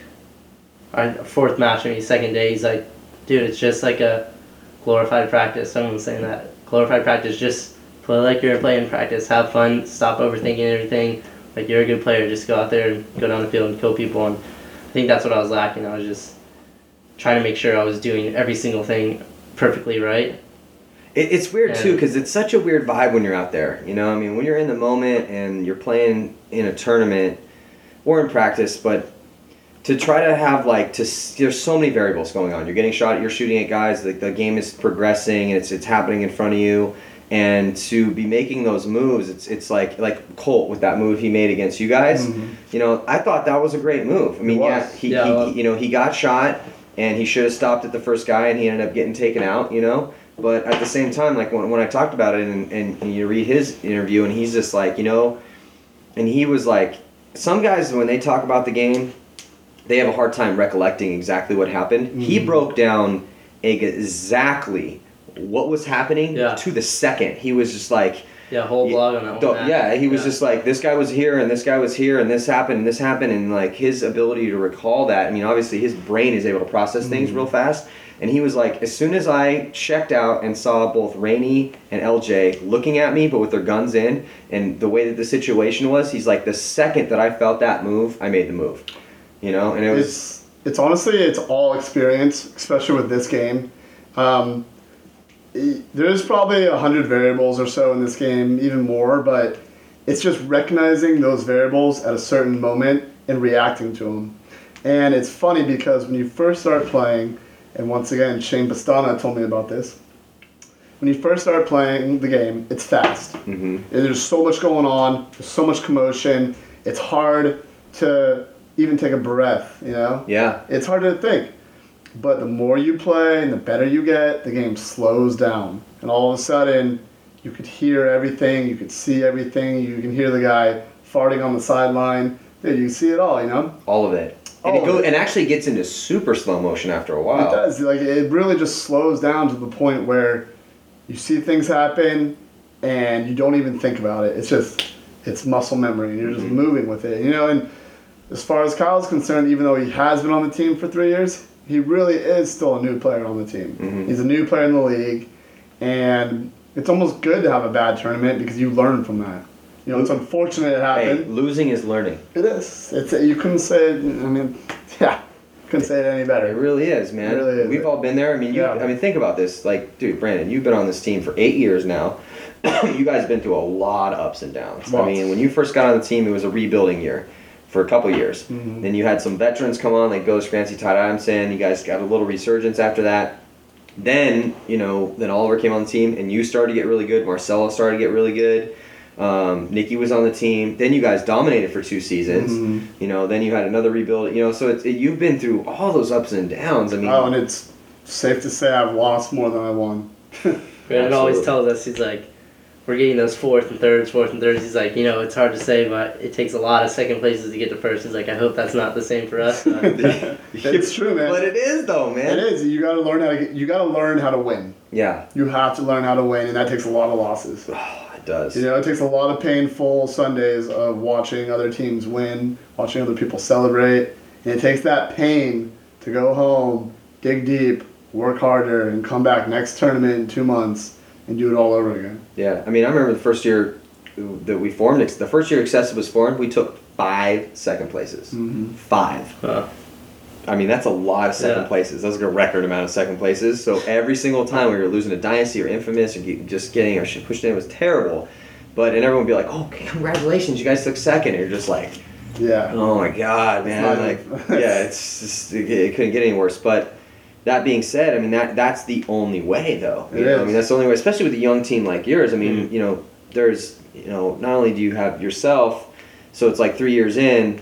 our fourth match, maybe second day, he's like, dude, it's just like a glorified practice. Someone was saying that. Glorified practice, just play like you're playing practice, have fun, stop overthinking everything. Like you're a good player, just go out there and go down the field and kill people. And I think that's what I was lacking. I was just trying to make sure I was doing every single thing perfectly right. It, it's weird too because it's such a weird vibe when you're out there. You know, I mean, when you're in the moment and you're playing in a tournament or in practice, but to try to have like to there's so many variables going on. You're getting shot, you're shooting at guys. The, the game is progressing and it's it's happening in front of you. And to be making those moves, it's it's like like Colt with that move he made against you guys. Mhm. You know, I thought that was a great move. I mean, yeah, he, Yeah, he, well- you know he got shot and he should have stopped at the first guy and he ended up getting taken out. You know, but at the same time, like when, when I talked about it and, and, and you read his interview and he's just like, you know, and he was like, some guys when they talk about the game, they have a hard time recollecting exactly what happened. He Mhm. broke down exactly what was happening Yeah. to the second. He was just like, Yeah, whole blog on that one. Yeah, he was Yeah. just like, this guy was here and this guy was here and this happened and this happened and like his ability to recall that. I mean, obviously his brain is able to process things Mm-hmm. real fast. And he was like, as soon as I checked out and saw both Rainey and LJ looking at me, but with their guns in, and the way that the situation was, he's like, the second that I felt that move, I made the move. You know, and it was It's it's honestly it's all experience, especially with this game. Um, there's probably a hundred variables or so in this game, even more, but it's just recognizing those variables at a certain moment and reacting to them. And it's funny because when you first start playing, and once again, Shane Pestana told me about this. When you first start playing the game, it's fast. hmm And There's so much going on. There's so much commotion. It's hard to even take a breath. You know, yeah, it's hard to think. But the more you play and the better you get, the game slows down. And all of a sudden, you could hear everything. You could see everything. You can hear the guy farting on the sideline. Dude, you see it all. You know, all of it. And All it go it. and actually gets into super slow motion after a while. It does. Like it really just slows down to the point where you see things happen and you don't even think about it. It's just it's muscle memory and you're just Mhm. moving with it. You know, and as far as Kyle's concerned, even though he has been on the team for three years, he really is still a new player on the team. Mhm. He's a new player in the league and it's almost good to have a bad tournament because you learn from that. You know, it's unfortunate it happened. Hey, losing is learning. It is. It's you couldn't say. I mean, yeah, couldn't say it any better. It really is, man. It really is. We've all been there. I mean, you. Yeah. I mean, think about this. Like, dude, Brandon, you've been on this team for eight years now. you guys have been through a lot of ups and downs. I mean, when you first got on the team, it was a rebuilding year for a couple years. Mhm. Then you had some veterans come on, like Ghost Grancy, Todd Adamson. You guys got a little resurgence after that. Then, you know, then Oliver came on the team, and you started to get really good. Marcelo started to get really good. Um, Nikki was on the team. Then you guys dominated for two seasons. Mhm. You know, then you had another rebuild. You know, so it's it, you've been through all those ups and downs. I mean, Oh, and it's safe to say I've lost more than I won. Brandon always tells us he's like, we're getting those fourth and thirds, fourth and thirds. He's like, you know, it's hard to say, but it takes a lot of second places to get to first. He's like, I hope that's not the same for us. But it's true, man. but it is though, man. It is. You got to learn how to. Get, you got to learn how to win. Yeah, You have to learn how to win, and that takes a lot of losses. oh, it does. You know, it takes a lot of painful Sundays of watching other teams win, watching other people celebrate, and it takes that pain to go home, dig deep, work harder, and come back next tournament in two months and do it all over again. Yeah, I mean, I remember the first year that we formed. The first year Excessive was formed, we took five second places. Mm-hmm. Five. uh, I mean, that's a lot of second Yeah. places. That's like a record amount of second places. So every single time we were losing to Dynasty or Infamous or just getting our shit pushed in was terrible. But and everyone would be like, "Oh, congratulations, you guys took second. And you're just like, Yeah. Oh my god, man! not Like, yeah, it's just it, it couldn't get any worse. But that being said, I mean that that's the only way, though. You It know, I mean that's the only way, especially with a young team like yours. I mean, Mhm. you know, there's you know, not only do you have yourself, so it's like three years in,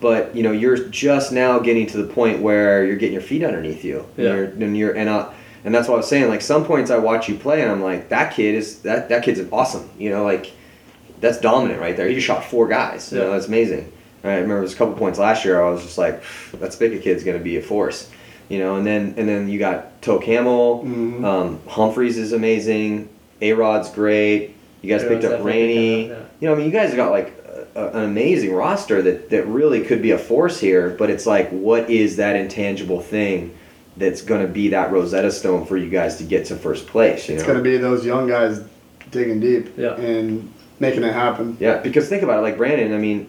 but you know, you're just now getting to the point where you're getting your feet underneath you. And Yeah. you're, and you're and uh, and that's what I was saying. Like some points I watch you play, and I'm like, that kid is that that kid's awesome. You know, like that's dominant right there. He just shot four guys. You know, Yeah. that's amazing. I remember there was a couple points last year. I was just like, that Spicka kid's gonna be a force. You know, and then and then you got Toe Camel, Mhm. um, Humphreys is amazing. A Rod's great. You guys A-Rod's picked up definitely Rainey. picking up, You know, I mean, you guys have got like a, an amazing roster that that really could be a force here. But it's like, what is that intangible thing that's gonna be that Rosetta Stone for you guys to get to first place? You It's going to be those young guys digging deep Yeah. and making it happen. Yeah, because think about it, like Brandon. I mean,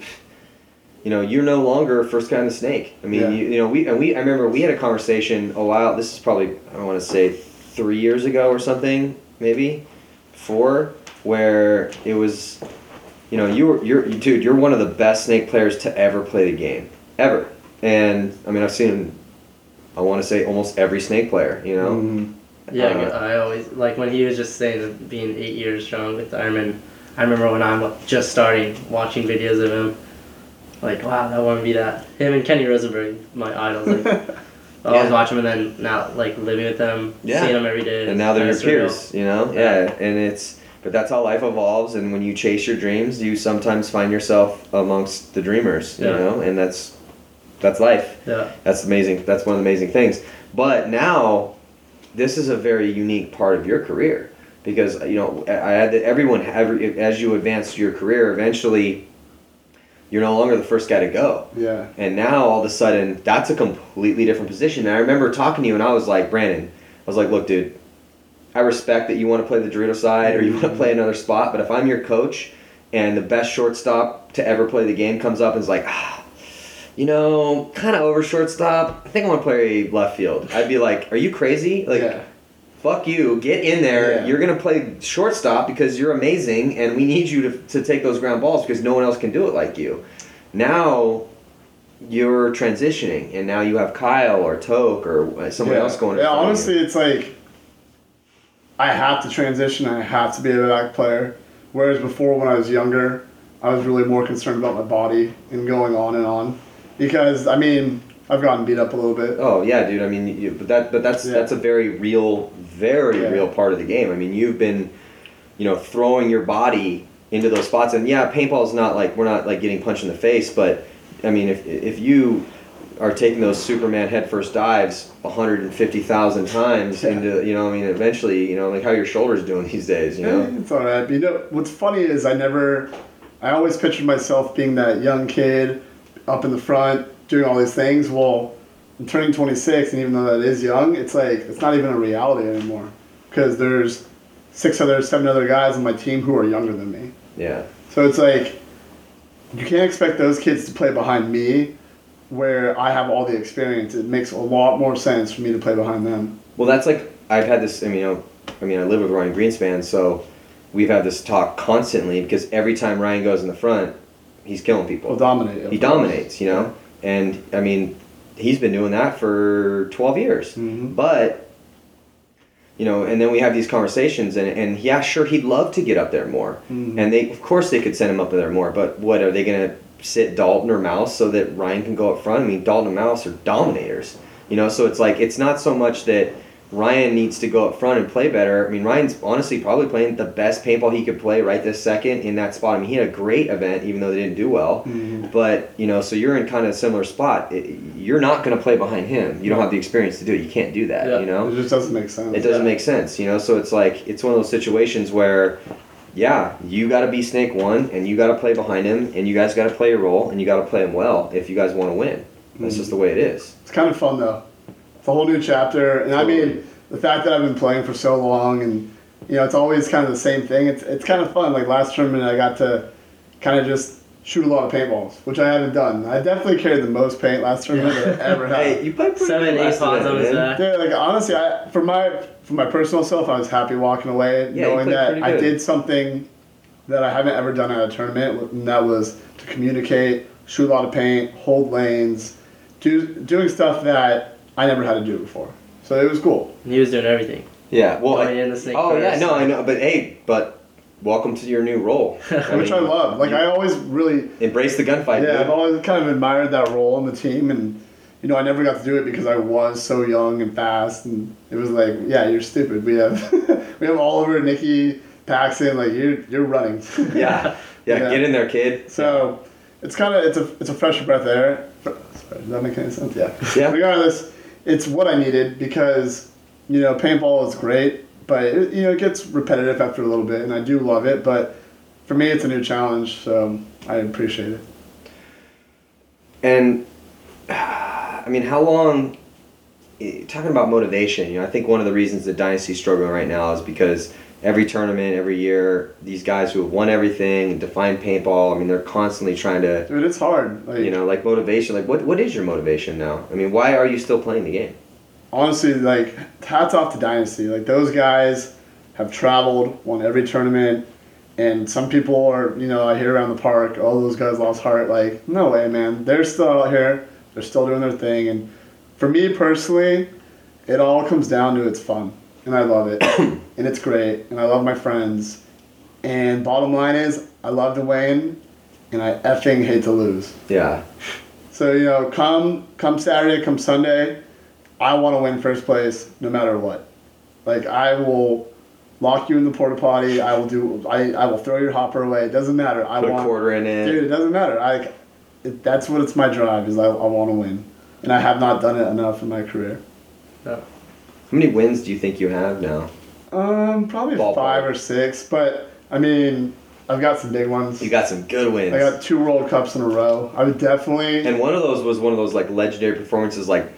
you know, you're no longer first guy in the snake. I mean, Yeah. you, you know, we and we. I remember we had a conversation a while. This is probably I don't want to say three years ago or something, maybe four, where it was, you know, you were you're dude. You're one of the best snake players to ever play the game, ever. And I mean, I've seen. I want to say almost every snake player. You know. Mhm. Yeah, Uh, I always like when he was just saying being eight years strong with Ironmen. I remember when I'm just starting watching videos of him, like wow, that wouldn't be that. Him and Kenny Rosenberg, my idols. Like I always Yeah. watch them, and then now like living with them, Yeah. seeing them every day. and now they're your peers you know Yeah. yeah and it's but that's how life evolves and when you chase your dreams you sometimes find yourself amongst the dreamers you Yeah. know and that's that's life Yeah, that's amazing that's one of the amazing things but now this is a very unique part of your career because you know I had the, everyone every, as you advance your career, eventually you're no longer the first guy to go. Yeah. And now all of a sudden, that's a completely different position. And I remember talking to you, and I was like, Brandon, I was like, look, dude, I respect that you want to play the Dorito side or you want to play another spot, but if I'm your coach and the best shortstop to ever play the game comes up and is like, ah, you know, kind of over shortstop, I think I want to play left field. I'd be like, are you crazy? Like, yeah. Fuck you, get in there. Yeah. You're gonna play shortstop because you're amazing, and we need you to, to take those ground balls because no one else can do it like you. Now you're transitioning, and now you have Kyle or Toke or someone yeah. else going. Yeah, of you. honestly, it's like I have to transition. I have to be a back player. Whereas before, when I was younger, I was really more concerned about my body and going on and on. Because I mean, I've gotten beat up a little bit. Oh yeah, dude. I mean, you, but that but that's Yeah. that's a very real, very Yeah. real part of the game. I mean, you've been, you know, throwing your body into those spots, and yeah, paintball is not like we're not like getting punched in the face, but I mean, if if you are taking those Superman headfirst dives 150,000 times Yeah. into, you know, I mean, eventually, you know, like how your shoulders doing these days, you know. it's all right. You know, what's funny is I never, I always pictured myself being that young kid up in the front doing all these things. Well, I'm turning 26, and even though that is young, it's like it's not even a reality anymore because there's six other, seven other guys on my team who are younger than me. Yeah. So it's like you can't expect those kids to play behind me where I have all the experience. It makes a lot more sense for me to play behind them. Well, that's like I've had this. I mean, you know, I mean, I live with Ryan Greenspan, so we've had this talk constantly because every time Ryan goes in the front, he's killing people. Will dominate. he course. dominates, you know. And I mean, he's been doing that for twelve years. Mhm. But you know, and then we have these conversations, and and yeah, sure, he'd love to get up there more, Mhm. and they of course they could send him up there more. But what are they gonna sit Dalton or Mouse so that Ryan can go up front? I mean, Dalton and Mouse are dominators, you know. So it's like it's not so much that. Ryan needs to go up front and play better. I mean, Ryan's honestly probably playing the best paintball he could play right this second in that spot. I mean, he had a great event, even though they didn't do well. Mhm. But you know, so you're in kind of a similar spot. It, you're not going to play behind him. You don't have the experience to do it. You can't do that. Yeah. You know, It just doesn't make sense. it doesn't make sense. You know, so it's like it's one of those situations where, yeah, you got to be Snake One, and you got to play behind him, and you guys got to play your role, and you got to play him well if you guys want to win. That's just the way it is. It's kind of fun though. It's a whole new chapter, and I mean the fact that I've been playing for so long, and you know it's always kind of the same thing. It's it's kind of fun. Like last tournament, I got to kind of just shoot a lot of paintballs, which I haven't done. I definitely carried the most paint last tournament that I ever had. Hey, you played pretty Seven, good eight last pods event, on his man. back. Yeah, like honestly, I for my for my personal self, I was happy walking away Yeah, knowing that I did something that I haven't ever done at a tournament, and that was to communicate, shoot a lot of paint, hold lanes, do doing stuff that I never had to do it before. So it was cool. He was doing everything. Yeah. Well. Going I- in the snake oh yeah. first. No, I know. But hey, but welcome to your new role. which I love. Like I always really, embrace the gunfight. yeah, dude. I've always kind of admired that role on the team, and you know, I never got to do it because I was so young and fast, and it was like, yeah, you're stupid. We have we have Oliver, Nikki, Paxton, like you're you're running. yeah. Yeah. Yeah. Get in there, kid. So it's kind of it's a it's a fresh breath of air. Sorry, does that make any sense? Yeah. Yeah. Regardless, it's what I needed because you know paintball is great, but it, you know it gets repetitive after a little bit, and I do love it. But for me, it's a new challenge, so I appreciate it. And I mean, how long? eh, Talking about motivation, you know, I think one of the reasons the dynasty's struggling right now is because every tournament, every year, these guys who have won everything, defined paintball. I mean, they're constantly trying to, Dude, it's hard. Like you know, like motivation. Like, what what is your motivation now? I mean, why are you still playing the game? honestly, like hats off to Dynasty. Like those guys have traveled, won every tournament, and some people are, you know, I hear around the park, oh, those guys lost heart. Like, no way, man. They're still out here. They're still doing their thing. And for me personally, it all comes down to it's fun, and I love it, and it's great, and I love my friends. And bottom line is, I love to win, and I effing hate to lose. Yeah, So you know, come come Saturday, come Sunday, I want to win first place no matter what. Like I will lock you in the porta potty. I will do. I, I will throw your hopper away. It doesn't matter. I put a want. quarter in it. Dude, it doesn't matter. I. It, that's what it's my drive is I, I want to win, and I have not done it enough in my career. How many wins do you think you have now? Um, probably Ballpark. five or six, but I mean, I've got some big ones. You got some good wins. I got two World Cups in a row. I would definitely. and one of those was one of those like legendary performances, like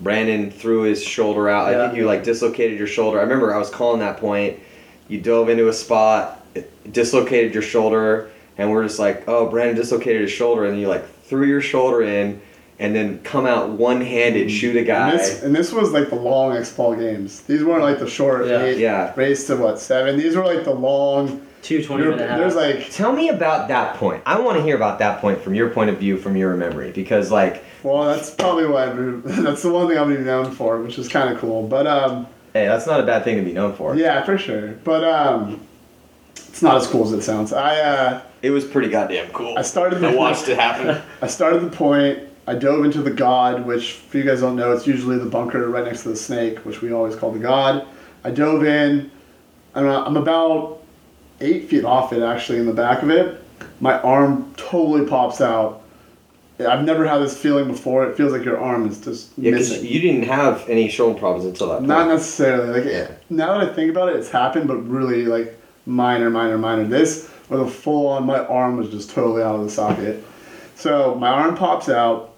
Brandon threw his shoulder out. Yeah. I think you like dislocated your shoulder. I remember I was calling that point. You dove into a spot, dislocated your shoulder, and we're just like, oh, Brandon dislocated his shoulder, and you like threw your shoulder in, and then come out one-handed, shoot a guy. and this, and this was like the long X ball games. These weren't like the short Yeah. eight Yeah. race to what seven. These were like the long. Two 20 minute there's like Tell me about that point. I want to hear about that point from your point of view, from your memory, because like, well, that's probably why that's the one thing I'm gonna be known for, which is kind of cool. But um, hey, that's not a bad thing to be known for. yeah, for sure. But um, it's not as cool as it sounds. I uh, It was pretty goddamn cool. I started the I watched it happen. I started the point. I dove into the God, which, for you guys don't know, it's usually the bunker right next to the snake, which we always call the God. I dove in. I'm, I'm about eight feet off it, actually, in the back of it. My arm totally pops out. I've never had this feeling before. It feels like your arm is just Yeah, missing. you didn't have any shoulder problems until that point. Not necessarily. Like Yeah. now that I think about it, it's happened, but really like minor, minor, minor. This was a full on. My arm was just totally out of the socket. So my arm pops out,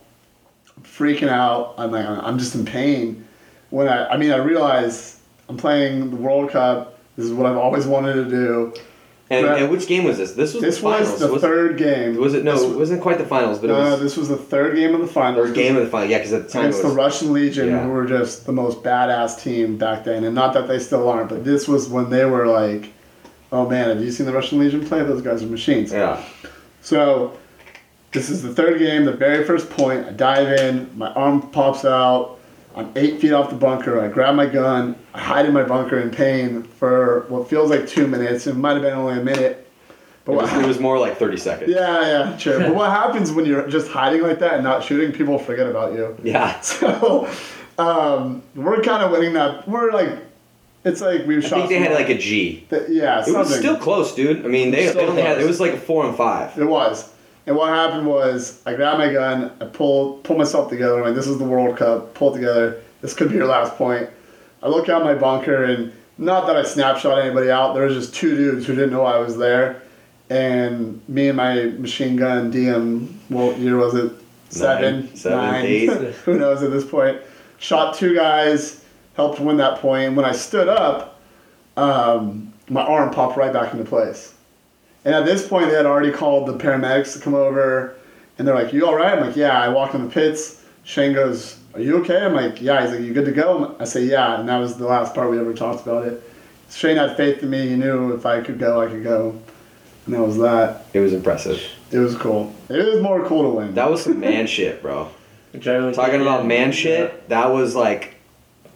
freaking out. I'm like, I'm just in pain. When I, I mean, I realize I'm playing the World Cup. This is what I've always wanted to do. and, and which game was this? This was This the finals. was the was, third game. was it? No, This it wasn't quite the finals, but no, was this was the third game of the finals. third game of the final. Yeah, because at the time it was. the Russian Legion, Yeah. who were just the most badass team back then. And not that they still aren't, but this was when they were like, oh man, have you seen the Russian Legion play? Those guys are machines. yeah. So this is the third game, the very first point. I dive in, my arm pops out. I'm eight feet off the bunker. I grab my gun. I hide in my bunker in pain for what feels like two minutes. It might have been only a minute. But It was, it was more like 30 seconds. yeah, yeah, sure. but what happens when you're just hiding like that and not shooting? People forget about you. Yeah. So um, we're kind of winning that. We're like, it's like we've I shot. think they had like a G. th- yeah, It was still close, dude. I mean, they, they only had it was like a four and five. It was. And what happened was, I grabbed my gun, I pulled pull myself together. I'm like, this is the World Cup. Pull it together. This could be your last point. I look out my bunker, and not that I snapshot anybody out. There was just two dudes who didn't know I was there, and me and my machine gun DM. What year was it? Seven, seven, nine. eight. who knows at this point? Shot two guys, helped win that point. When I stood up, um, my arm popped right back into place. And at this point, they had already called the paramedics to come over, and they're like, "You all right?" I'm like, "Yeah." I walked in the pits. Shane goes, "Are you okay?" I'm like, "Yeah." He's like, "You good to go?" I say, "Yeah," and that was the last part we ever talked about it. Shane had faith in me. He knew if I could go, I could go, and that was that. It was impressive. It was cool. It was more cool to win. That was some man shit, bro. Adrenaline Talking about man shit, that was like,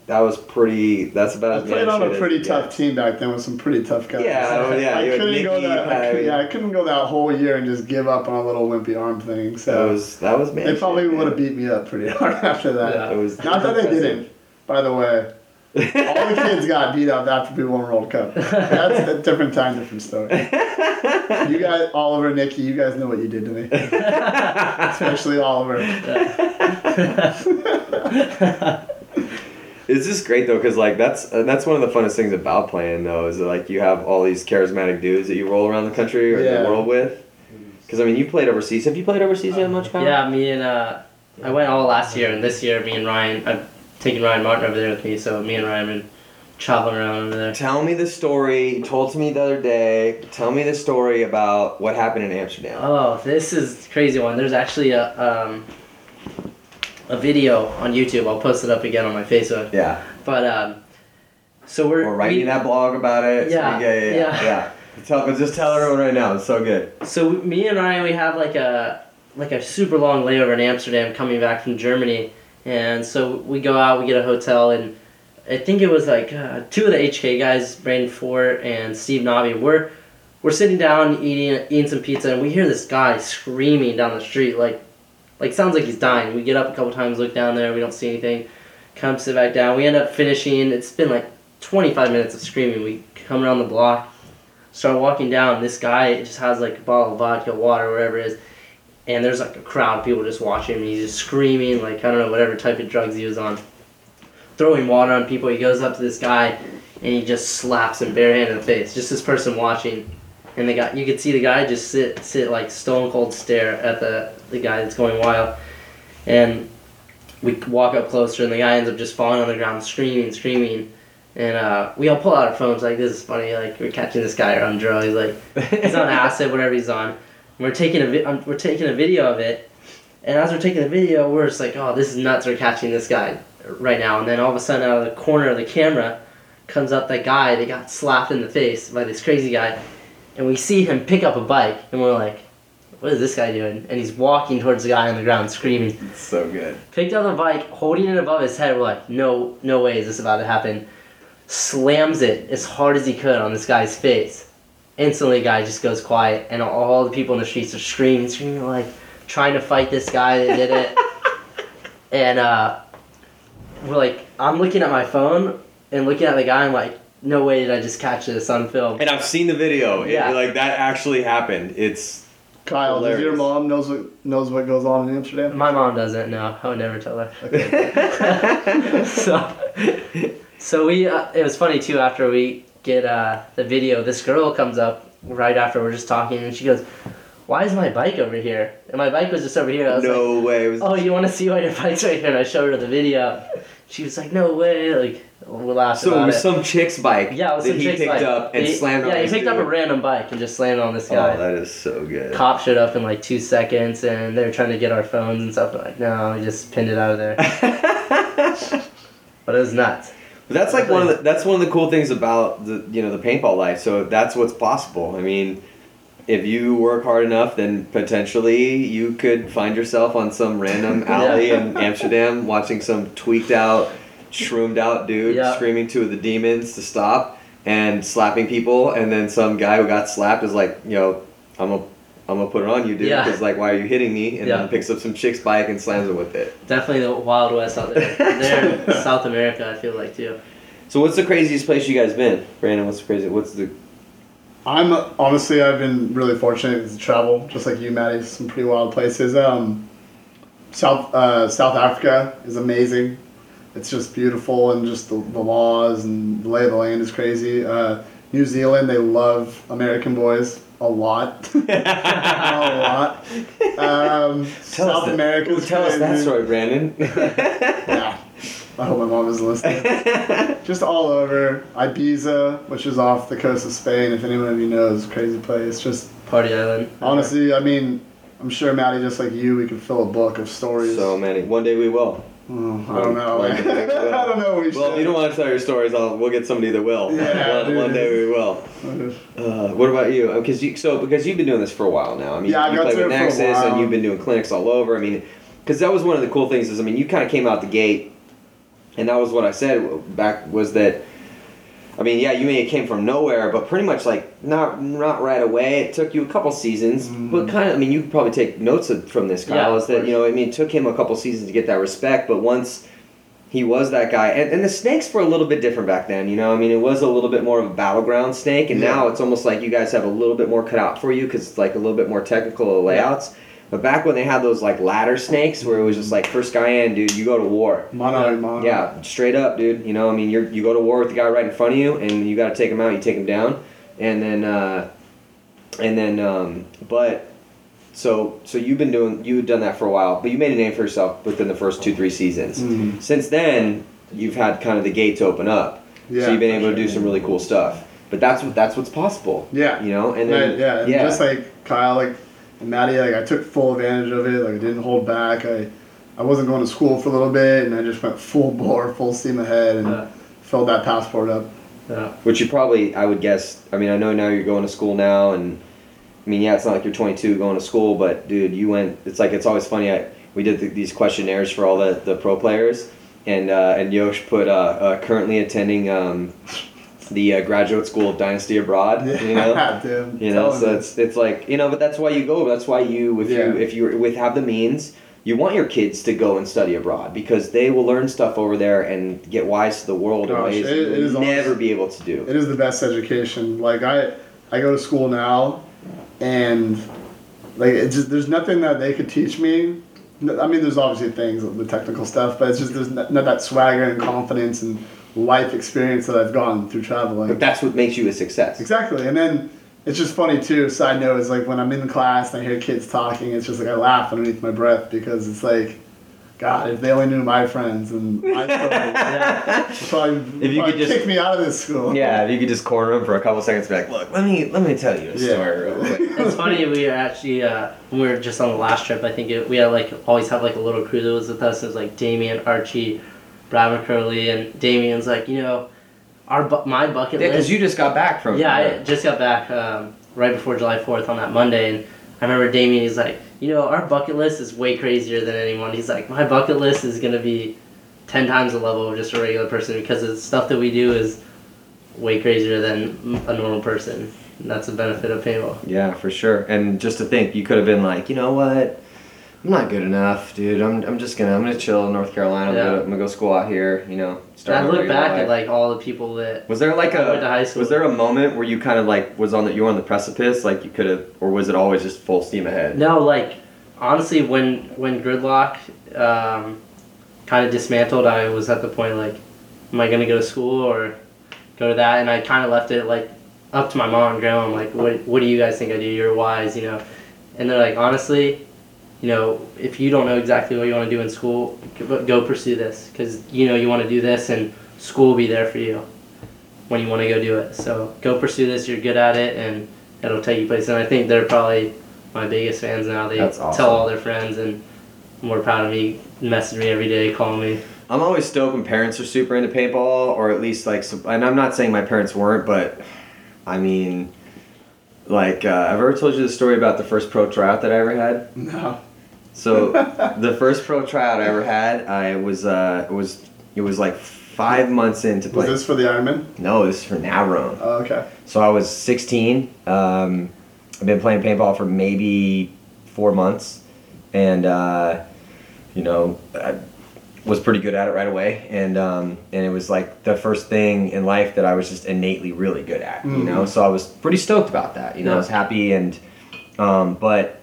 that was pretty. That's about I played man on a pretty it tough gets. team back then with some pretty tough guys. Yeah, oh, yeah, I couldn't go that. I, could, yeah, I couldn't go that whole year and just give up on a little wimpy arm thing. So That was that was man. they probably would have man. beat me up pretty hard after that. Yeah. It was Not that they didn't, by the way. All the kids got beat up after we won World Cup. That's a different time, different story. You guys, Oliver, Nikki, you guys know what you did to me. Especially Oliver. It's just great though, cause like that's uh, that's one of the funnest things about playing though is that like you have all these charismatic dudes that you roll around the country or Yeah. the world with. Cause I mean, you played overseas. Have you played overseas yet much, Kyle? Yeah, me and uh, I went all last year, and this year me and Ryan, I've taken Ryan Martin over there with me, so me and Ryan have been traveling around over there. Tell me the story. You told to me the other day. Tell me the story about what happened in Amsterdam. Oh, this is a crazy one. There's actually a um, a video on YouTube. I'll post it up again on my Facebook. Yeah. But um, so we're Or writing we- that blog about it. Yeah, Yeah. Yeah. Yeah. yeah. yeah. Tell, just tell everyone right now. It's so good. So me and Ryan, we have like a like a super long layover in Amsterdam coming back from Germany, and so we go out, we get a hotel, and I think it was like uh, two of the HK guys, Brandon Fort and Steve Navi. We're we're sitting down eating eating some pizza, and we hear this guy screaming down the street, like like sounds like he's dying. We get up a couple times, look down there, we don't see anything. Come sit back down. We end up finishing. It's been like 25 minutes of screaming. We come around the block start walking down. This guy just has like a bottle of vodka, water, whatever it is, and there's like a crowd of people just watching him. He's just screaming, like I don't know, whatever type of drugs he was on. throwing water on people. He goes up to this guy and he just slaps him barehanded in the face. Just this person watching, and the guy you could see the guy just sit sit like stone cold stare at the the guy that's going wild, and we walk up closer and the guy ends up just falling on the ground screaming screaming. And uh, we all pull out our phones like this is funny like we're catching this guy on drugs like he's on acid whatever he's on. And we're taking a vi- um, we're taking a video of it, and as we're taking the video, we're just like, oh, this is nuts. We're catching this guy right now. And then all of a sudden, out of the corner of the camera, comes up that guy that got slapped in the face by this crazy guy, and we see him pick up a bike, and we're like, what is this guy doing? And he's walking towards the guy on the ground, screaming. It's so good. Picked up the bike, holding it above his head. We're like, no, no way is this about to happen. Slams it as hard as he could on this guy's face. Instantly, guy just goes quiet, and all the people in the streets are screaming, screaming, like trying to fight this guy that did it. and uh, we're like, I'm looking at my phone and looking at the guy. I'm like, no way did I just catch this on film. And I've seen the video. It- Yeah. like that actually happened. It's Kyle, does your mom knows what knows what goes on in Amsterdam? My mom doesn't know. I would never tell her. Okay. so, so we. Uh, it was funny too. After we get uh, the video, this girl comes up right after we're just talking, and she goes, "Why is my bike over here?" And my bike was just over here. I was like, no way. Was "Oh, you want to see why your bike's right here?" And I showed her the video. She was like, "No way!" Like we laughed so it was it. some chick's bike yeah, it was that some he chick's picked bike. up and He- slammed on Yeah, he this picked up a dude. random bike and just slammed on this oh, guy. Oh, that is so good. Cop showed up in like two seconds, and they were trying to get our phones and stuff. We're like, no, we just pinned it out of there. But it was nuts. But that's like one of the that's one of the cool things about the you know the paintball life. So that's what's possible. I mean, if you work hard enough, then potentially you could find yourself on some random alley in Amsterdam watching some tweaked out, shroomed out dude Yeah. screaming to the demons to stop and slapping people, and then some guy who got slapped is like, you know, I'm a I'm gonna put it on you, dude. Yeah. Because like, why are you hitting me? And Yeah. then picks up some chick's bike and slams it with it. Definitely the Wild West out there. There in South America, I feel like too. So what's the craziest place you guys been, Brandon? What's the crazy? What's the I'm honestly I've been really fortunate to travel, just like you, Matty, some pretty wild places. Um, South uh, South Africa is amazing. It's just beautiful and just the, the laws and the lay of the land is crazy. Uh, New Zealand, they love American boys a lot, a lot. Um, Tell us South that- America. Ooh, tell us that story, Brandon. Yeah, I hope my mom isn't listening. just all over Ibiza, which is off the coast of Spain. If anyone of you knows, crazy place. Just Party Island. honestly, I mean, I'm sure Matty, just like you, we could fill a book of stories. so many. One day we will. I don't know. One man. day. I don't know. We Well, if you don't want to tell your stories, I'll, we'll get somebody that will. Yeah, one, one day we will. Uh, what about you? Because you so because you've been doing this for a while now. I mean, Yeah, you got play to with it for a Nexus, and you've been doing clinics all over. I mean, because that was one of the cool things is I mean, you kind of came out the gate, and that was what I said back was that. I mean, yeah, you may have came from nowhere, but pretty much like not not right away. It took you a couple seasons, Mm. but kind of. I mean, you could probably take notes of, from this, Kyle. Yeah, is that you know? I mean, it took him a couple seasons to get that respect, but once he was that guy, and, and the snakes were a little bit different back then. You know, I mean, it was a little bit more of a battleground snake, and Yeah. now it's almost like you guys have a little bit more cut out for you because it's like a little bit more technical layouts. But back when they had those like ladder snakes, where it was just like first guy in, dude, you go to war. Mono mono. Yeah, straight up, dude. You know, I mean, you you go to war with the guy right in front of you, and you got to take him out. You take him down, and then, uh, and then, um, but so so you've been doing you've done that for a while, but you made a name for yourself within the first two three seasons. Mhm. Since then, you've had kind of the gates open up, Yeah, so you've been able to do some really cool stuff. But that's what that's what's possible. Yeah. You know, and then Right, yeah, and just like Kyle, like and Matty, like I took full advantage of it. Like I didn't hold back. I, I wasn't going to school for a little bit, and I just went full bore, full steam ahead, and Yeah. filled that passport up. Yeah. Which you probably, I would guess. I mean, I know now you're going to school now, and I mean, yeah, it's not like you're 22 going to school, but dude, you went. It's like it's always funny. I we did the, these questionnaires for all the, the pro players, and uh, and Yosh put uh, uh, currently attending um, the uh, graduate school of Dynasty Abroad. You know. You know, so you. it's it's like you know, but that's why you go. That's why you if Yeah. you if you with have the means, you want your kids to go and study abroad because they will learn stuff over there and get wise to the world in ways it- it will never awesome. be able to do. It is the best education. Like I, I go to school now, and like it just there's nothing that they could teach me I mean, there's obviously things, the technical stuff, but it's just there's not, not that swagger and confidence and life experience that I've gotten through traveling. But that's what makes you a success. Exactly, and then it's just funny too. Side note is like when I'm in class and I hear kids talking, it's just like I laugh underneath my breath because it's like, God, if they only knew my friends and my story, Yeah. probably, If you probably could just- kick me out of this school. Yeah, if you could just corner them for a couple seconds, and be like, "Look, let me let me tell you a Yeah. story real quick." It's funny we were actually uh, when we were just on the last trip. I think it, we had like always have like a little crew that was with us. It was like Damien, Archie, Brad McCurley, and Damien's like you know, our bu- my bucket list. Yeah, because you just got back from. yeah, I just got back um, right before July Fourth on that Monday, and I remember Damien. He's like, you know, our bucket list is way crazier than anyone. He's like, my bucket list is gonna be ten times the level of just a regular person because the stuff that we do is way crazier than a normal person. And that's a benefit of paintball. Yeah, for sure. And just to think, you could have been like, you know what? I'm not good enough, dude. I'm, I'm just gonna I'm gonna chill in North Carolina. I'm, Yeah. gonna, I'm gonna go school out here. You know, And start I look back life. at like all the people that Was there like I went to a high school. was there a moment where you kind of like was on the you were on the precipice, like you could have, or was it always just full steam ahead? no like honestly when when gridlock um, kind of dismantled, I was at the point like, am I gonna go to school or go to that? And I kind of left it like up to my mom and grandma. I'm like, what what do you guys think I do? You're wise, you know. And they're like, honestly, you know, if you don't know exactly what you want to do in school, go, go pursue this because you know you want to do this, and school will be there for you when you want to go do it. So go pursue this. You're good at it, and it'll take you places. And I think they're probably my biggest fans now. They That's awesome. tell all their friends, and more proud of me. Message me every day, call me. I'm always stoked when parents are super into paintball, or at least like, some- and I'm not saying my parents weren't, but I mean, like, uh, I've ever told you the story about the first pro tryout that I ever had. No. So the first pro tryout I ever had, I was uh, it was it was like five months into Was playing. this for the Ironmen? No, this is for Navrone. Oh, okay. So I was 16. Um, I've been playing paintball for maybe four months, and uh, you know, I was pretty good at it right away. And um, and it was like the first thing in life that I was just innately really good at. You know, so I was pretty stoked about that. You know, I was happy, and um, but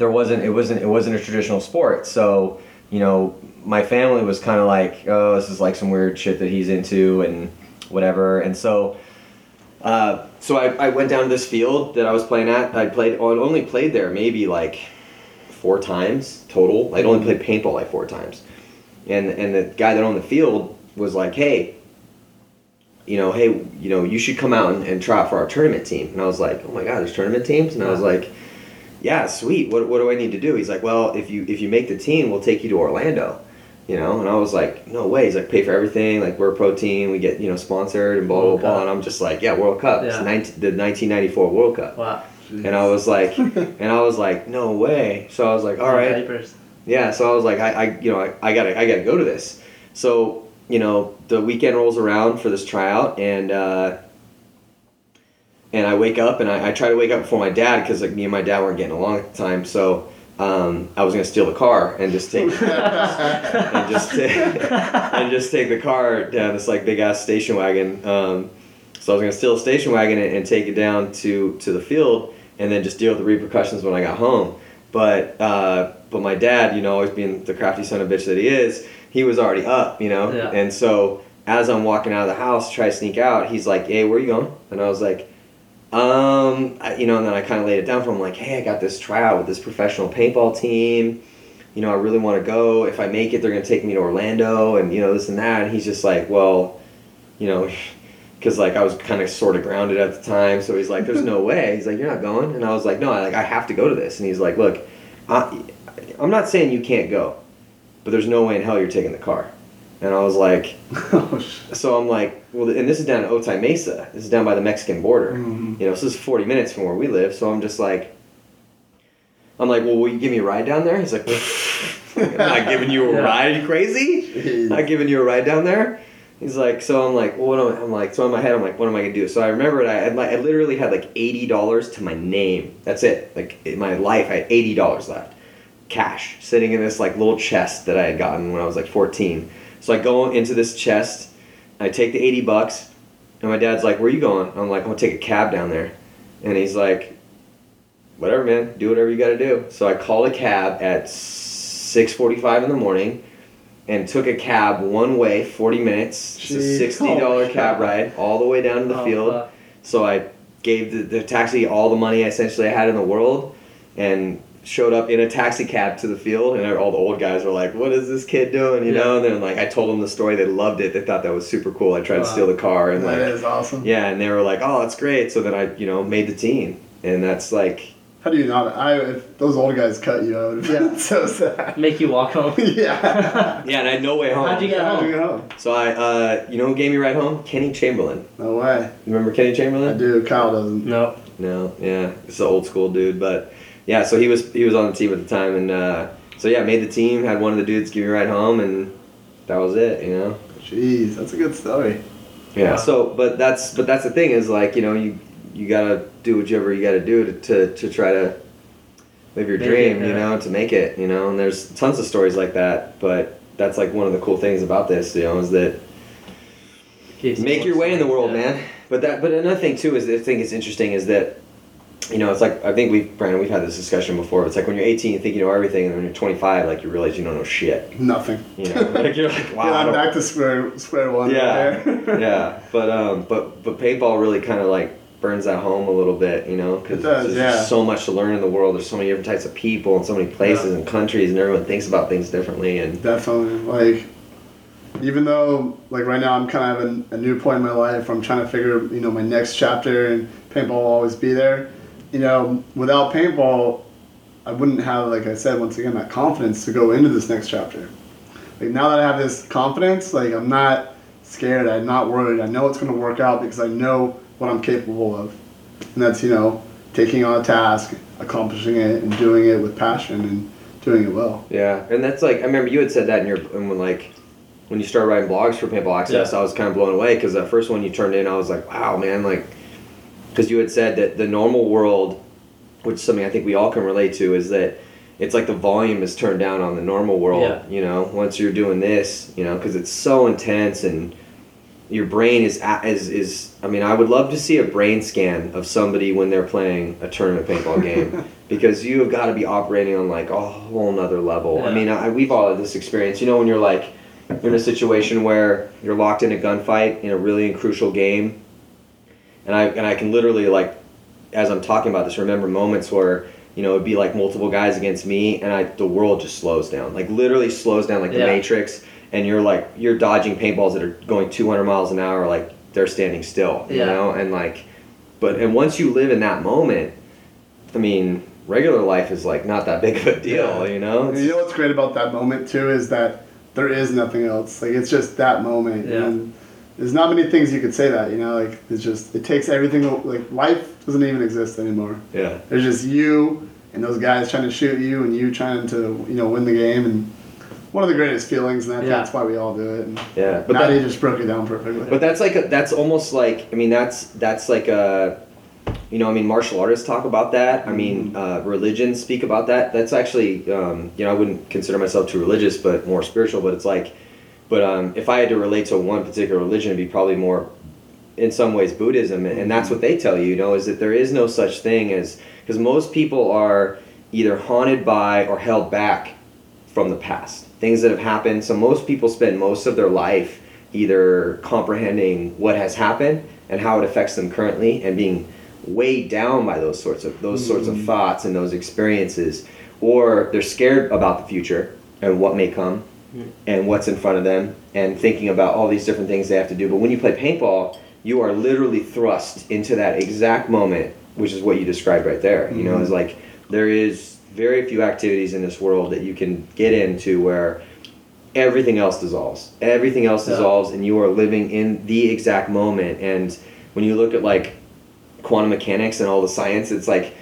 there wasn't it wasn't it wasn't a traditional sport. So you know, my family was kind of like, oh, this is like some weird shit that he's into, and whatever. And so. Uh, so I, I went down to this field that I was playing at. I played, I only played there maybe like four times total. I'd only played paintball like four times, and and the guy that owned the field was like, hey, you know, hey, you know, you should come out and, and try out for our tournament team. And I was like, oh my god, there's tournament teams, and I was like, yeah, sweet. What what do I need to do? He's like, well, if you if you make the team, we'll take you to Orlando. You know, and I was like, no way. He's like, pay for everything. Like, we're a pro team. We get, you know, sponsored and blah, blah, World blah. Cup. And I'm just like, yeah, World Cup. Yeah. 19, the 1994 World Cup. Wow. And I was like, and I was like, no way. So I was like, all right. Diapers. Yeah, so I was like, I, I you know, I, I gotta, I gotta go to this. So you know, the weekend rolls around for this tryout, and uh, and I wake up, and I, I try to wake up before my dad because like me and my dad weren't getting along at the time. So um, I was gonna steal the car and just take and just ta- and just take the car down this like big ass station wagon. Um, so I was gonna steal a station wagon and, and take it down to to the field, and then just deal with the repercussions when I got home. But uh, but my dad, you know, always being the crafty son of a bitch that he is, he was already up, you know, Yeah. and so as I'm walking out of the house, to try to sneak out, he's like, "Hey, where are you going?" And I was like. Um, I, you know, and then I kind of laid it down for him, like, hey, I got this tryout with this professional paintball team. You know, I really want to go. If I make it, they're gonna take me to Orlando, and you know this and that. And he's just like, well, you know, because like I was kind of sort of grounded at the time, so he's like, there's no way. He's like, you're not going, and I was like, no, I like I have to go to this. And he's like, look, I, I'm not saying you can't go, but there's no way in hell you're taking the car. And I was like, oh, so I'm like, well, and this is down at Otay Mesa. This is down by the Mexican border. Mhm. You know, so this is 40 minutes from where we live. So I'm just like, I'm like, well, will you give me a ride down there? He's like, I'm not giving you a Yeah. ride. Are you crazy? Jeez. Not giving you a ride down there. He's like, so I'm like, well, what am I? I'm like, so in my head, I'm like, what am I gonna do? So I remembered I had like, I literally had like eighty dollars to my name. That's it. Like in my life, I had eighty dollars left, cash, sitting in this like little chest that I had gotten when I was like 14. So I go into this chest, I take the eighty bucks, and my dad's like, where are you going? I'm like, I'm gonna take a cab down there, and he's like, whatever, man, do whatever you gotta do. So I call a cab at 6:45 in the morning, and took a cab one way, 40 minutes. It's a sixty dollar Oh, cab God. ride all the way down to the Oh, field. fuck. So I gave the, the taxi all the money I essentially I had in the world, and showed up in a taxi cab to the field. And all the old guys were like, "What is this kid doing?" You Yeah. know. And then like I told them the story, they loved it. They thought that was super cool. I tried to steal the car and That like is awesome. yeah, and they were like, "Oh, that's great." So then I you know made the team, and that's like How do you not? I if those old guys cut you, I would have been Yeah. so sad. Make you walk home. yeah. yeah, and I had no way home. How'd you get How'd home? you get home? So I, uh, you know, who gave me a ride home? Kenny Chamberlain. No way. You remember Kenny Chamberlain? I do. Kyle doesn't. No. No, yeah, it's an old school dude, but yeah. So he was he was on the team at the time, and uh, so yeah, made the team. Had one of the dudes give me a ride home, and that was it. You know. Jeez, that's a good story. Yeah. Wow. So, but that's but that's the thing is like you know you you gotta do whatever you gotta do to to, to try to live your Make dream. it, You know, to make it. You know, and there's tons of stories like that, but that's like one of the cool things about this. You know, is that make your way in the world, yeah. man. But that, but another thing too is the thing is interesting is that, you know, it's like I think we've Brandon we've had this discussion before. It's like when you're 18, you think you know everything, and when you're 25, like you realize you don't know shit. Nothing. You know, like you're like wow. yeah, I'm back to square square one. yeah, right yeah. But um, but but paintball really kind of like burns that home a little bit, you know, because there's yeah. so much to learn in the world. There's so many different types of people and so many places and countries, and everyone thinks about things differently. And Definitely. Like, even though, like, right now I'm kind of in a new point in my life I'm trying to figure, you know, my next chapter and paintball will always be there. You know, without paintball, I wouldn't have, like I said, once again, that confidence to go into this next chapter. Like, now that I have this confidence, like, I'm not scared. I'm not worried. I know it's going to work out because I know what I'm capable of. And that's, you know, taking on a task, accomplishing it, and doing it with passion and doing it well. Yeah, and that's like I remember you had said that in your and when like when you started writing blogs for Paintball Access, Yeah. I was kind of blown away because that first one you turned in, I was like, wow, man, like because you had said that the normal world, which is something I think we all can relate to, is that it's like the volume is turned down on the normal world. Yeah. You know, once you're doing this, you know, because it's so intense and your brain is is is. I mean, I would love to see a brain scan of somebody when they're playing a tournament paintball game because you have got to be operating on like a whole nother level. I mean, I, we've all had this experience. You know, when you're like you're in a situation where you're locked in a gunfight in a really crucial game, and I and I can literally like, as I'm talking about this, remember moments where you know it'd be like multiple guys against me, and I the world just slows down, like literally slows down, like the Yeah. Matrix, and you're like you're dodging paintballs that are going 200 miles an hour, like they're standing still, you Yeah. know, and like, but and once you live in that moment, I mean, regular life is like not that big of a deal, Yeah. you know. And you know what's great about that moment too is that there is nothing else. Like it's just that moment. Yeah. And there's not many things you could say that. You know, like it's just it takes everything. Like life doesn't even exist anymore. yeah. There's just you and those guys trying to shoot you and you trying to you know win the game and one of the greatest feelings and think Yeah. that's why we all do it. And Yeah, but that- he just broke it down perfectly. But that's like a, that's almost like I mean that's that's like a you know I mean martial artists talk about that. I mean uh, religions speak about that. That's actually um, you know I wouldn't consider myself too religious, but more spiritual. But it's like, but um, if I had to relate to one particular religion, it'd be probably more in some ways Buddhism, and that's what they tell you. You know, is that there is no such thing as because most people are either haunted by or held back from the past things that have happened. So most people spend most of their life either comprehending what has happened and how it affects them currently, and being weighed down by those sorts of those sorts of thoughts and those experiences, or they're scared about the future and what may come and what's in front of them and thinking about all these different things they have to do. But when you play paintball, you are literally thrust into that exact moment, which is what you described right there. You know, mm-hmm. it's like there is very few activities in this world that you can get into where everything else dissolves. Everything else Yeah. dissolves and you are living in the exact moment. And when you look at like quantum mechanics and all the science, it's like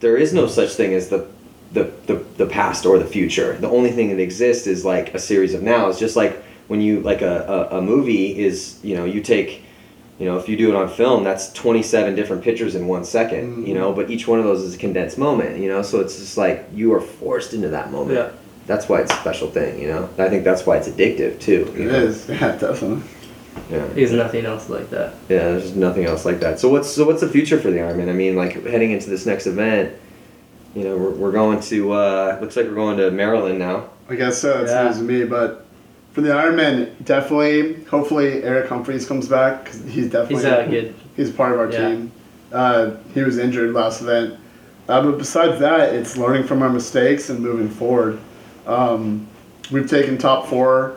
there is no such thing as the the, the, the past or the future. The only thing that exists is like a series of nows. Just like when you like a, a, a movie is, you know, you take you know, if you do it on film, that's 27 different pictures in one second, you Mhm. know, but each one of those is a condensed moment, you know, so it's just like you are forced into that moment. Yeah. That's why it's a special thing, you know. I think that's why it's addictive too. it know? is. Yeah, definitely. Yeah. There's nothing else like that. Yeah, there's nothing else like that. So what's so what's the future for the Ironmen? I mean, like heading into this next event, you know, we're, we're going to uh, looks like we're going to Maryland now. I guess so. It's Yeah. news to me, but for the Ironmen, definitely. Hopefully, Eric Humphreys comes back because he's definitely He's a good. he's part of our Yeah. team. Uh, he was injured last event, uh, but besides that, it's learning from our mistakes and moving forward. Um, we've taken top four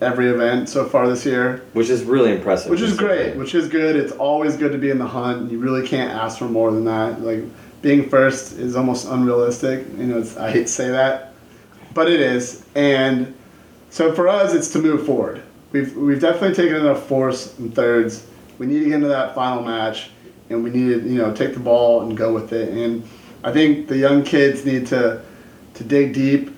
every event so far this year, which is really impressive. which is great. Which is good. It's always good to be in the hunt. You really can't ask for more than that. Like being first is almost unrealistic. You know, I hate to say that, but it is. And so for us, it's to move forward. We've we've definitely taken enough fourths and thirds. We need to get into that final match, and we need to you know take the ball and go with it. And I think the young kids need to to dig deep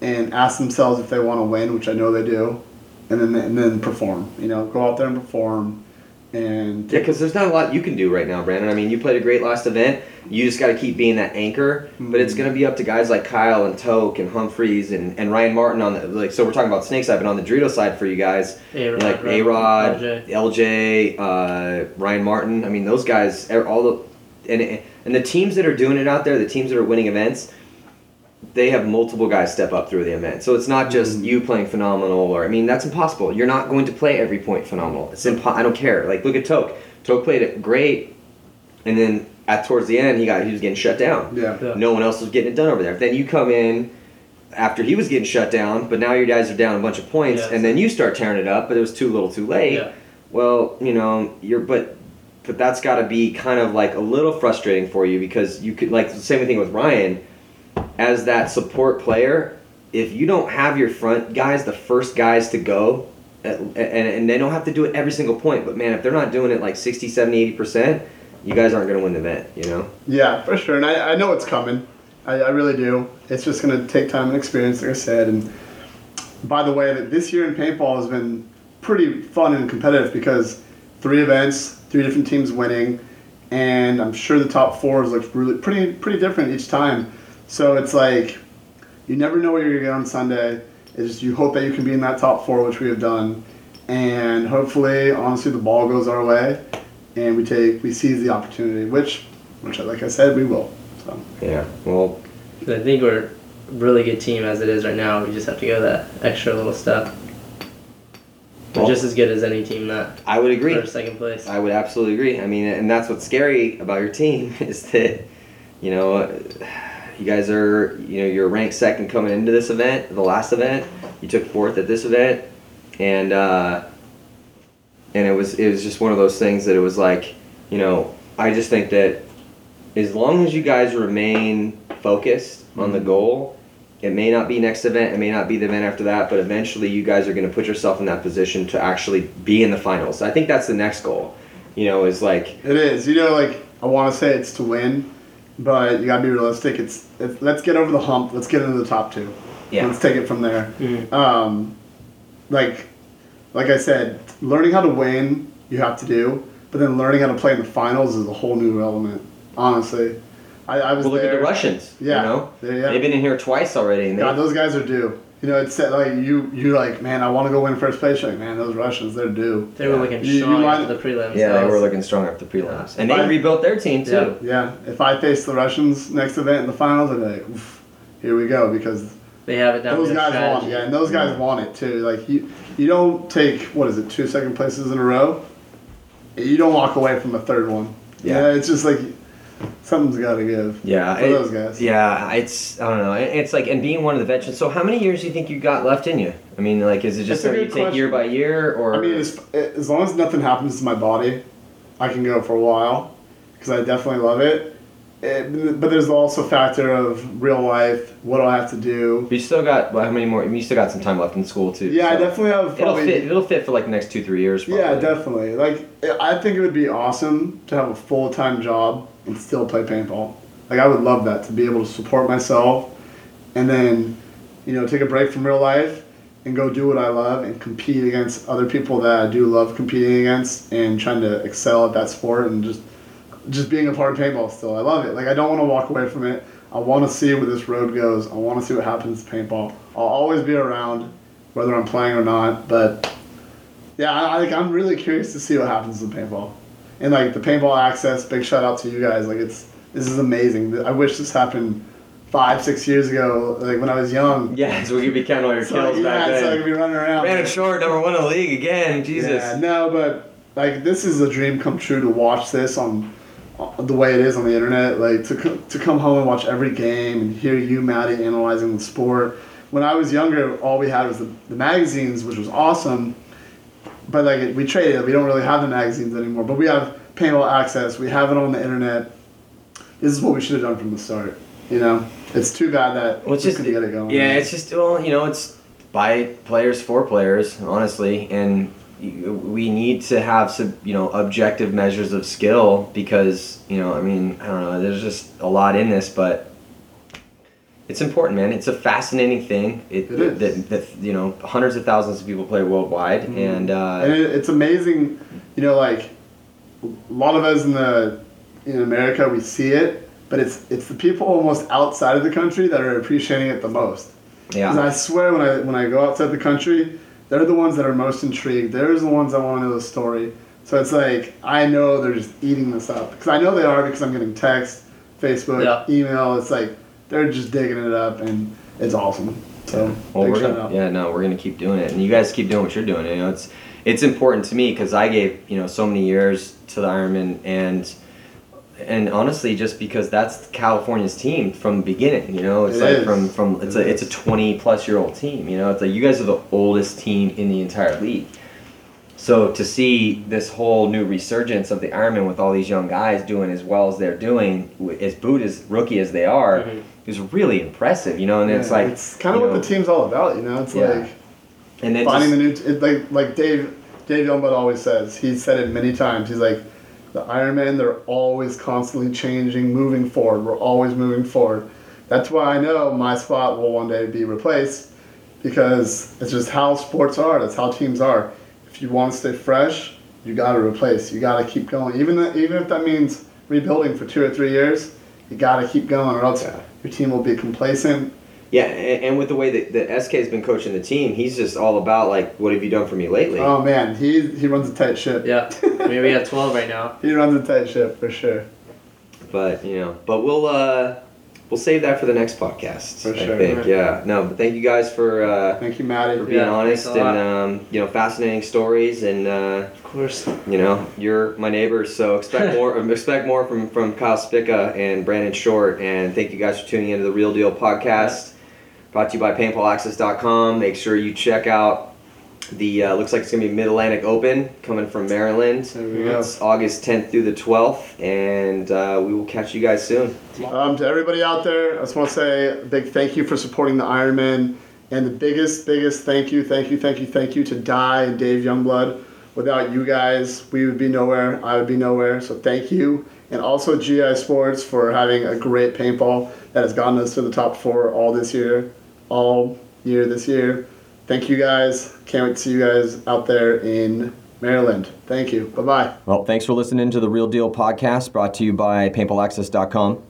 and ask themselves if they want to win, which I know they do, and then and then perform. You know, go out there and perform. And Yeah, because there's not a lot you can do right now, Brandon. I mean, you played a great last event. You just got to keep being that anchor. But it's going to be up to guys like Kyle and Toke and Humphreys and, and Ryan Martin on the like. So we're talking about snake side, but on the Dorito side for you guys, A-Rod, like A Rod, LJ. LJ, uh, Ryan Martin. I mean, those guys, are all the and and the teams that are doing it out there, the teams that are winning events, they have multiple guys step up through the event. So it's not just Mhm. you playing phenomenal, or I mean, that's impossible. You're not going to play every point phenomenal. It's impo- I don't care. Like look at Toke. Toke played it great, and then at towards the end, he got he was getting shut down. yeah, Yeah. No one else was getting it done over there. Then you come in after he was getting shut down, but now your guys are down a bunch of points, Yes. and then you start tearing it up, but it was too little, too late. Yeah. Well, you know, you're but but that's got to be kind of like a little frustrating for you because you could like the same thing with Ryan as that support player. If you don't have your front guys, the first guys to go, and, and they don't have to do it every single point, but man, if they're not doing it like 60, 70, 80%, you guys aren't going to win the event, you know? yeah, for sure. And I, I know it's coming. I, I really do. It's just going to take time and experience, like I said. And by the way, this year in paintball has been pretty fun and competitive because three events, three different teams winning, and I'm sure the top fours looks really pretty pretty different each time. So it's like you never know what you're gonna get on Sunday. It's just you hope that you can be in that top four, which we have done, and hopefully, honestly, the ball goes our way, and we take we seize the opportunity, which, which like I said, we will. So Yeah. Well, I think we're a really good team as it is right now. We just have to go that extra little step. We're Well- just as good as any team that I would agree. for second place. I would absolutely agree. I mean, and that's what's scary about your team is that, you know, you guys are, you know, you're ranked second coming into this event, the last event. You took fourth at this event, and uh, and it was it was just one of those things that it was like, you know, I just think that as long as you guys remain focused on the goal, it may not be next event, it may not be the event after that, but eventually you guys are going to put yourself in that position to actually be in the finals. I think that's the next goal. You know, is like it is. You know, like I want to say it's to win, but you gotta be realistic. It's, it's let's get over the hump. Let's get into the top two. Yeah. Let's take it from there. Mhm. Um, like, like I said, learning how to win you have to do, but then learning how to play in the finals is a whole new element. Honestly, I, I was well, look there. at the Russians. Yeah. You know, They- yeah. they've been in here twice already, and they, God, those guys are due. You know, it's like you you like, man, I want to go win first place. You're like, man, those Russians, they're due. They were Yeah. looking You- you strong line- after the prelims. yeah, That they were looking strong after the prelims, and If they I- rebuilt their team too. Yeah. Yeah, if I face the Russians next event in the finals, I'd be like, Oof, here we go, because They have it down. those to a guys want it. Yeah, and those guys Yeah. want it too. Like you, you don't take what is it, two second places in a row. You don't walk away from a third one. Yeah. Yeah, it's just like something's got to give. Yeah, for it- those guys. Yeah, it's I don't know. It's like and being one of the veterans. So how many years do you think you got left in you? I mean, like, is it just That's a something you good take year by year, or I mean, as, as long as nothing happens to my body, I can go for a while because I definitely love it. It- But there's also a factor of real life. What do I have to do? you still got well, how many more? You still got some time left in school too. Yeah, I definitely have It'll fit. It'll fit for like the next two three years. Probably. Yeah, definitely. Like, I think it would be awesome to have a full time job and still play paintball. Like, I would love that to be able to support myself and then, you know, take a break from real life and go do what I love and compete against other people that I do love competing against and trying to excel at that sport and just just being a part of paintball still. I love it. Like, I don't want to walk away from it. I want to see where this road goes. I want to see what happens to paintball. I'll always be around, whether I'm playing or not, but yeah, I, I, I'm really curious to see what happens with paintball, and like the paintball access. Big shout out to you guys. Like it's this is amazing. I wish this happened five, six years ago, like when I was young. Yeah, so we could be counting all your So, kills back yeah, so I then. could be running around. Brandon Short, number one in the league again. Jesus. Yeah, no, but like this is a dream come true to watch this on, on the way it is on the internet. Like to co- to come home and watch every game and hear you, Matty, analyzing the sport. When I was younger, all we had was the, the magazines, which was awesome. But like we traded, we don't really have the magazines anymore. But we have paintball access. We have it on the internet. This is what we should have done from the start. You know, it's too bad that Well, we just couldn't get it going. Yeah, it's just well, you know, it's by players for players, honestly, and we need to have some, you know, objective measures of skill because you know, I mean, I don't know, there's just a lot in this, but it's important, man. It's a fascinating thing. It, It is. That, that you know, hundreds of thousands of people play worldwide, and uh, and it, it's amazing, you know, like a lot of us in the in America we see it, but it's it's the people almost outside of the country that are appreciating it the most. yeah, And I swear when I when I go outside the country, they're the ones that are most intrigued. They're the ones that want to know the story. So it's like I know they're just eating this up because I know they are because I'm getting text, Facebook, Yeah. email. It's like they're just digging it up and it's awesome. So Well, we're gonna, out. yeah, no, we're gonna keep doing it, and you guys keep doing what you're doing. You know, it's it's important to me because I gave you know so many years to the Ironmen, and and honestly, just because that's California's team from the beginning. You know, it's It like is. from from it's It a it's a 20 plus year old team. You know, it's like you guys are the oldest team in the entire league. So to see this whole new resurgence of the Ironmen with all these young guys doing as well as they're doing, as boot as rookie as they are, Mhm. Is really impressive. You know, and it's like it's kind of what know, the team's all about, you know. It's Yeah. like and then finding just- the new, it, like like Dave Dave Youngblood always says. He's said it many times. He's like, the Ironmen, they're always constantly changing, moving forward. We're always moving forward. That's why I know my spot will one day be replaced, because it's just how sports are. That's how teams are. If you want to stay fresh, you got to replace. You got to keep going. Even even if that means rebuilding for two or three years, you got to keep going, or else Yeah. Your team will be complacent. Yeah, and, and with the way that, that SK has been coaching the team, he's just all about like, what have you done for me lately? Oh man, he he runs a tight ship. Yeah. I mean, we have 12 right now. He runs a tight ship for sure. But you know, but we'll uh, we'll save that for the next podcast. For I sure. think. Yeah. No, but thank you guys for uh, Thank you, Matty. for being Yeah, honest thanks a lot. and um, you know fascinating stories and uh, Of course. you know you're my neighbor, so expect more expect more from from Kyle Spicka and Brandon Short. And thank you guys for tuning into the Real Deal podcast. Brought to you by PaintballAccess.com. Make sure you check out the uh, looks like it's gonna be Mid Atlantic Open coming from Maryland. There we go. It's August 10th through the 12th, and uh, we will catch you guys soon. Um, to everybody out there, I just want to say a big thank you for supporting the Ironmen, and the biggest, biggest thank you, thank you, thank you, thank you to Di and Dave Youngblood. Without you guys, we would be nowhere. I would be nowhere. So thank you, and also GI Sportz for having a great paintball that has gotten us to the top four all this year, all year this year. Thank you guys. Can't wait to see you guys out there in Maryland. Thank you. Bye bye. Well, thanks for listening to the Real Deal podcast brought to you by PaintballAccess.com.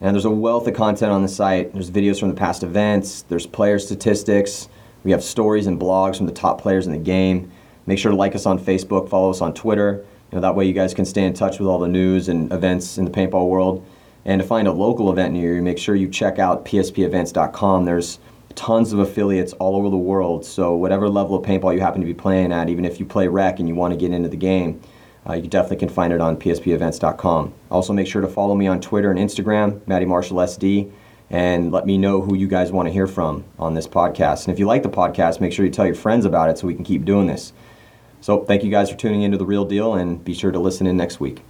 And there's a wealth of content on the site. There's videos from the past events, there's player statistics, we have stories and blogs from the top players in the game. Make sure to like us on Facebook, follow us on Twitter. You know, that way you guys can stay in touch with all the news and events in the paintball world. And to find a local event near you, make sure you check out pspevents.com. There's tons of affiliates all over the world. So whatever level of paintball you happen to be playing at, even if you play rec and you want to get into the game, uh, you definitely can find it on pspevents.com. Also, make sure to follow me on Twitter and Instagram, Matty Marshall SD, and let me know who you guys want to hear from on this podcast. And if you like the podcast, make sure you tell your friends about it so we can keep doing this. So, thank you guys for tuning into the real deal, and be sure to listen in next week.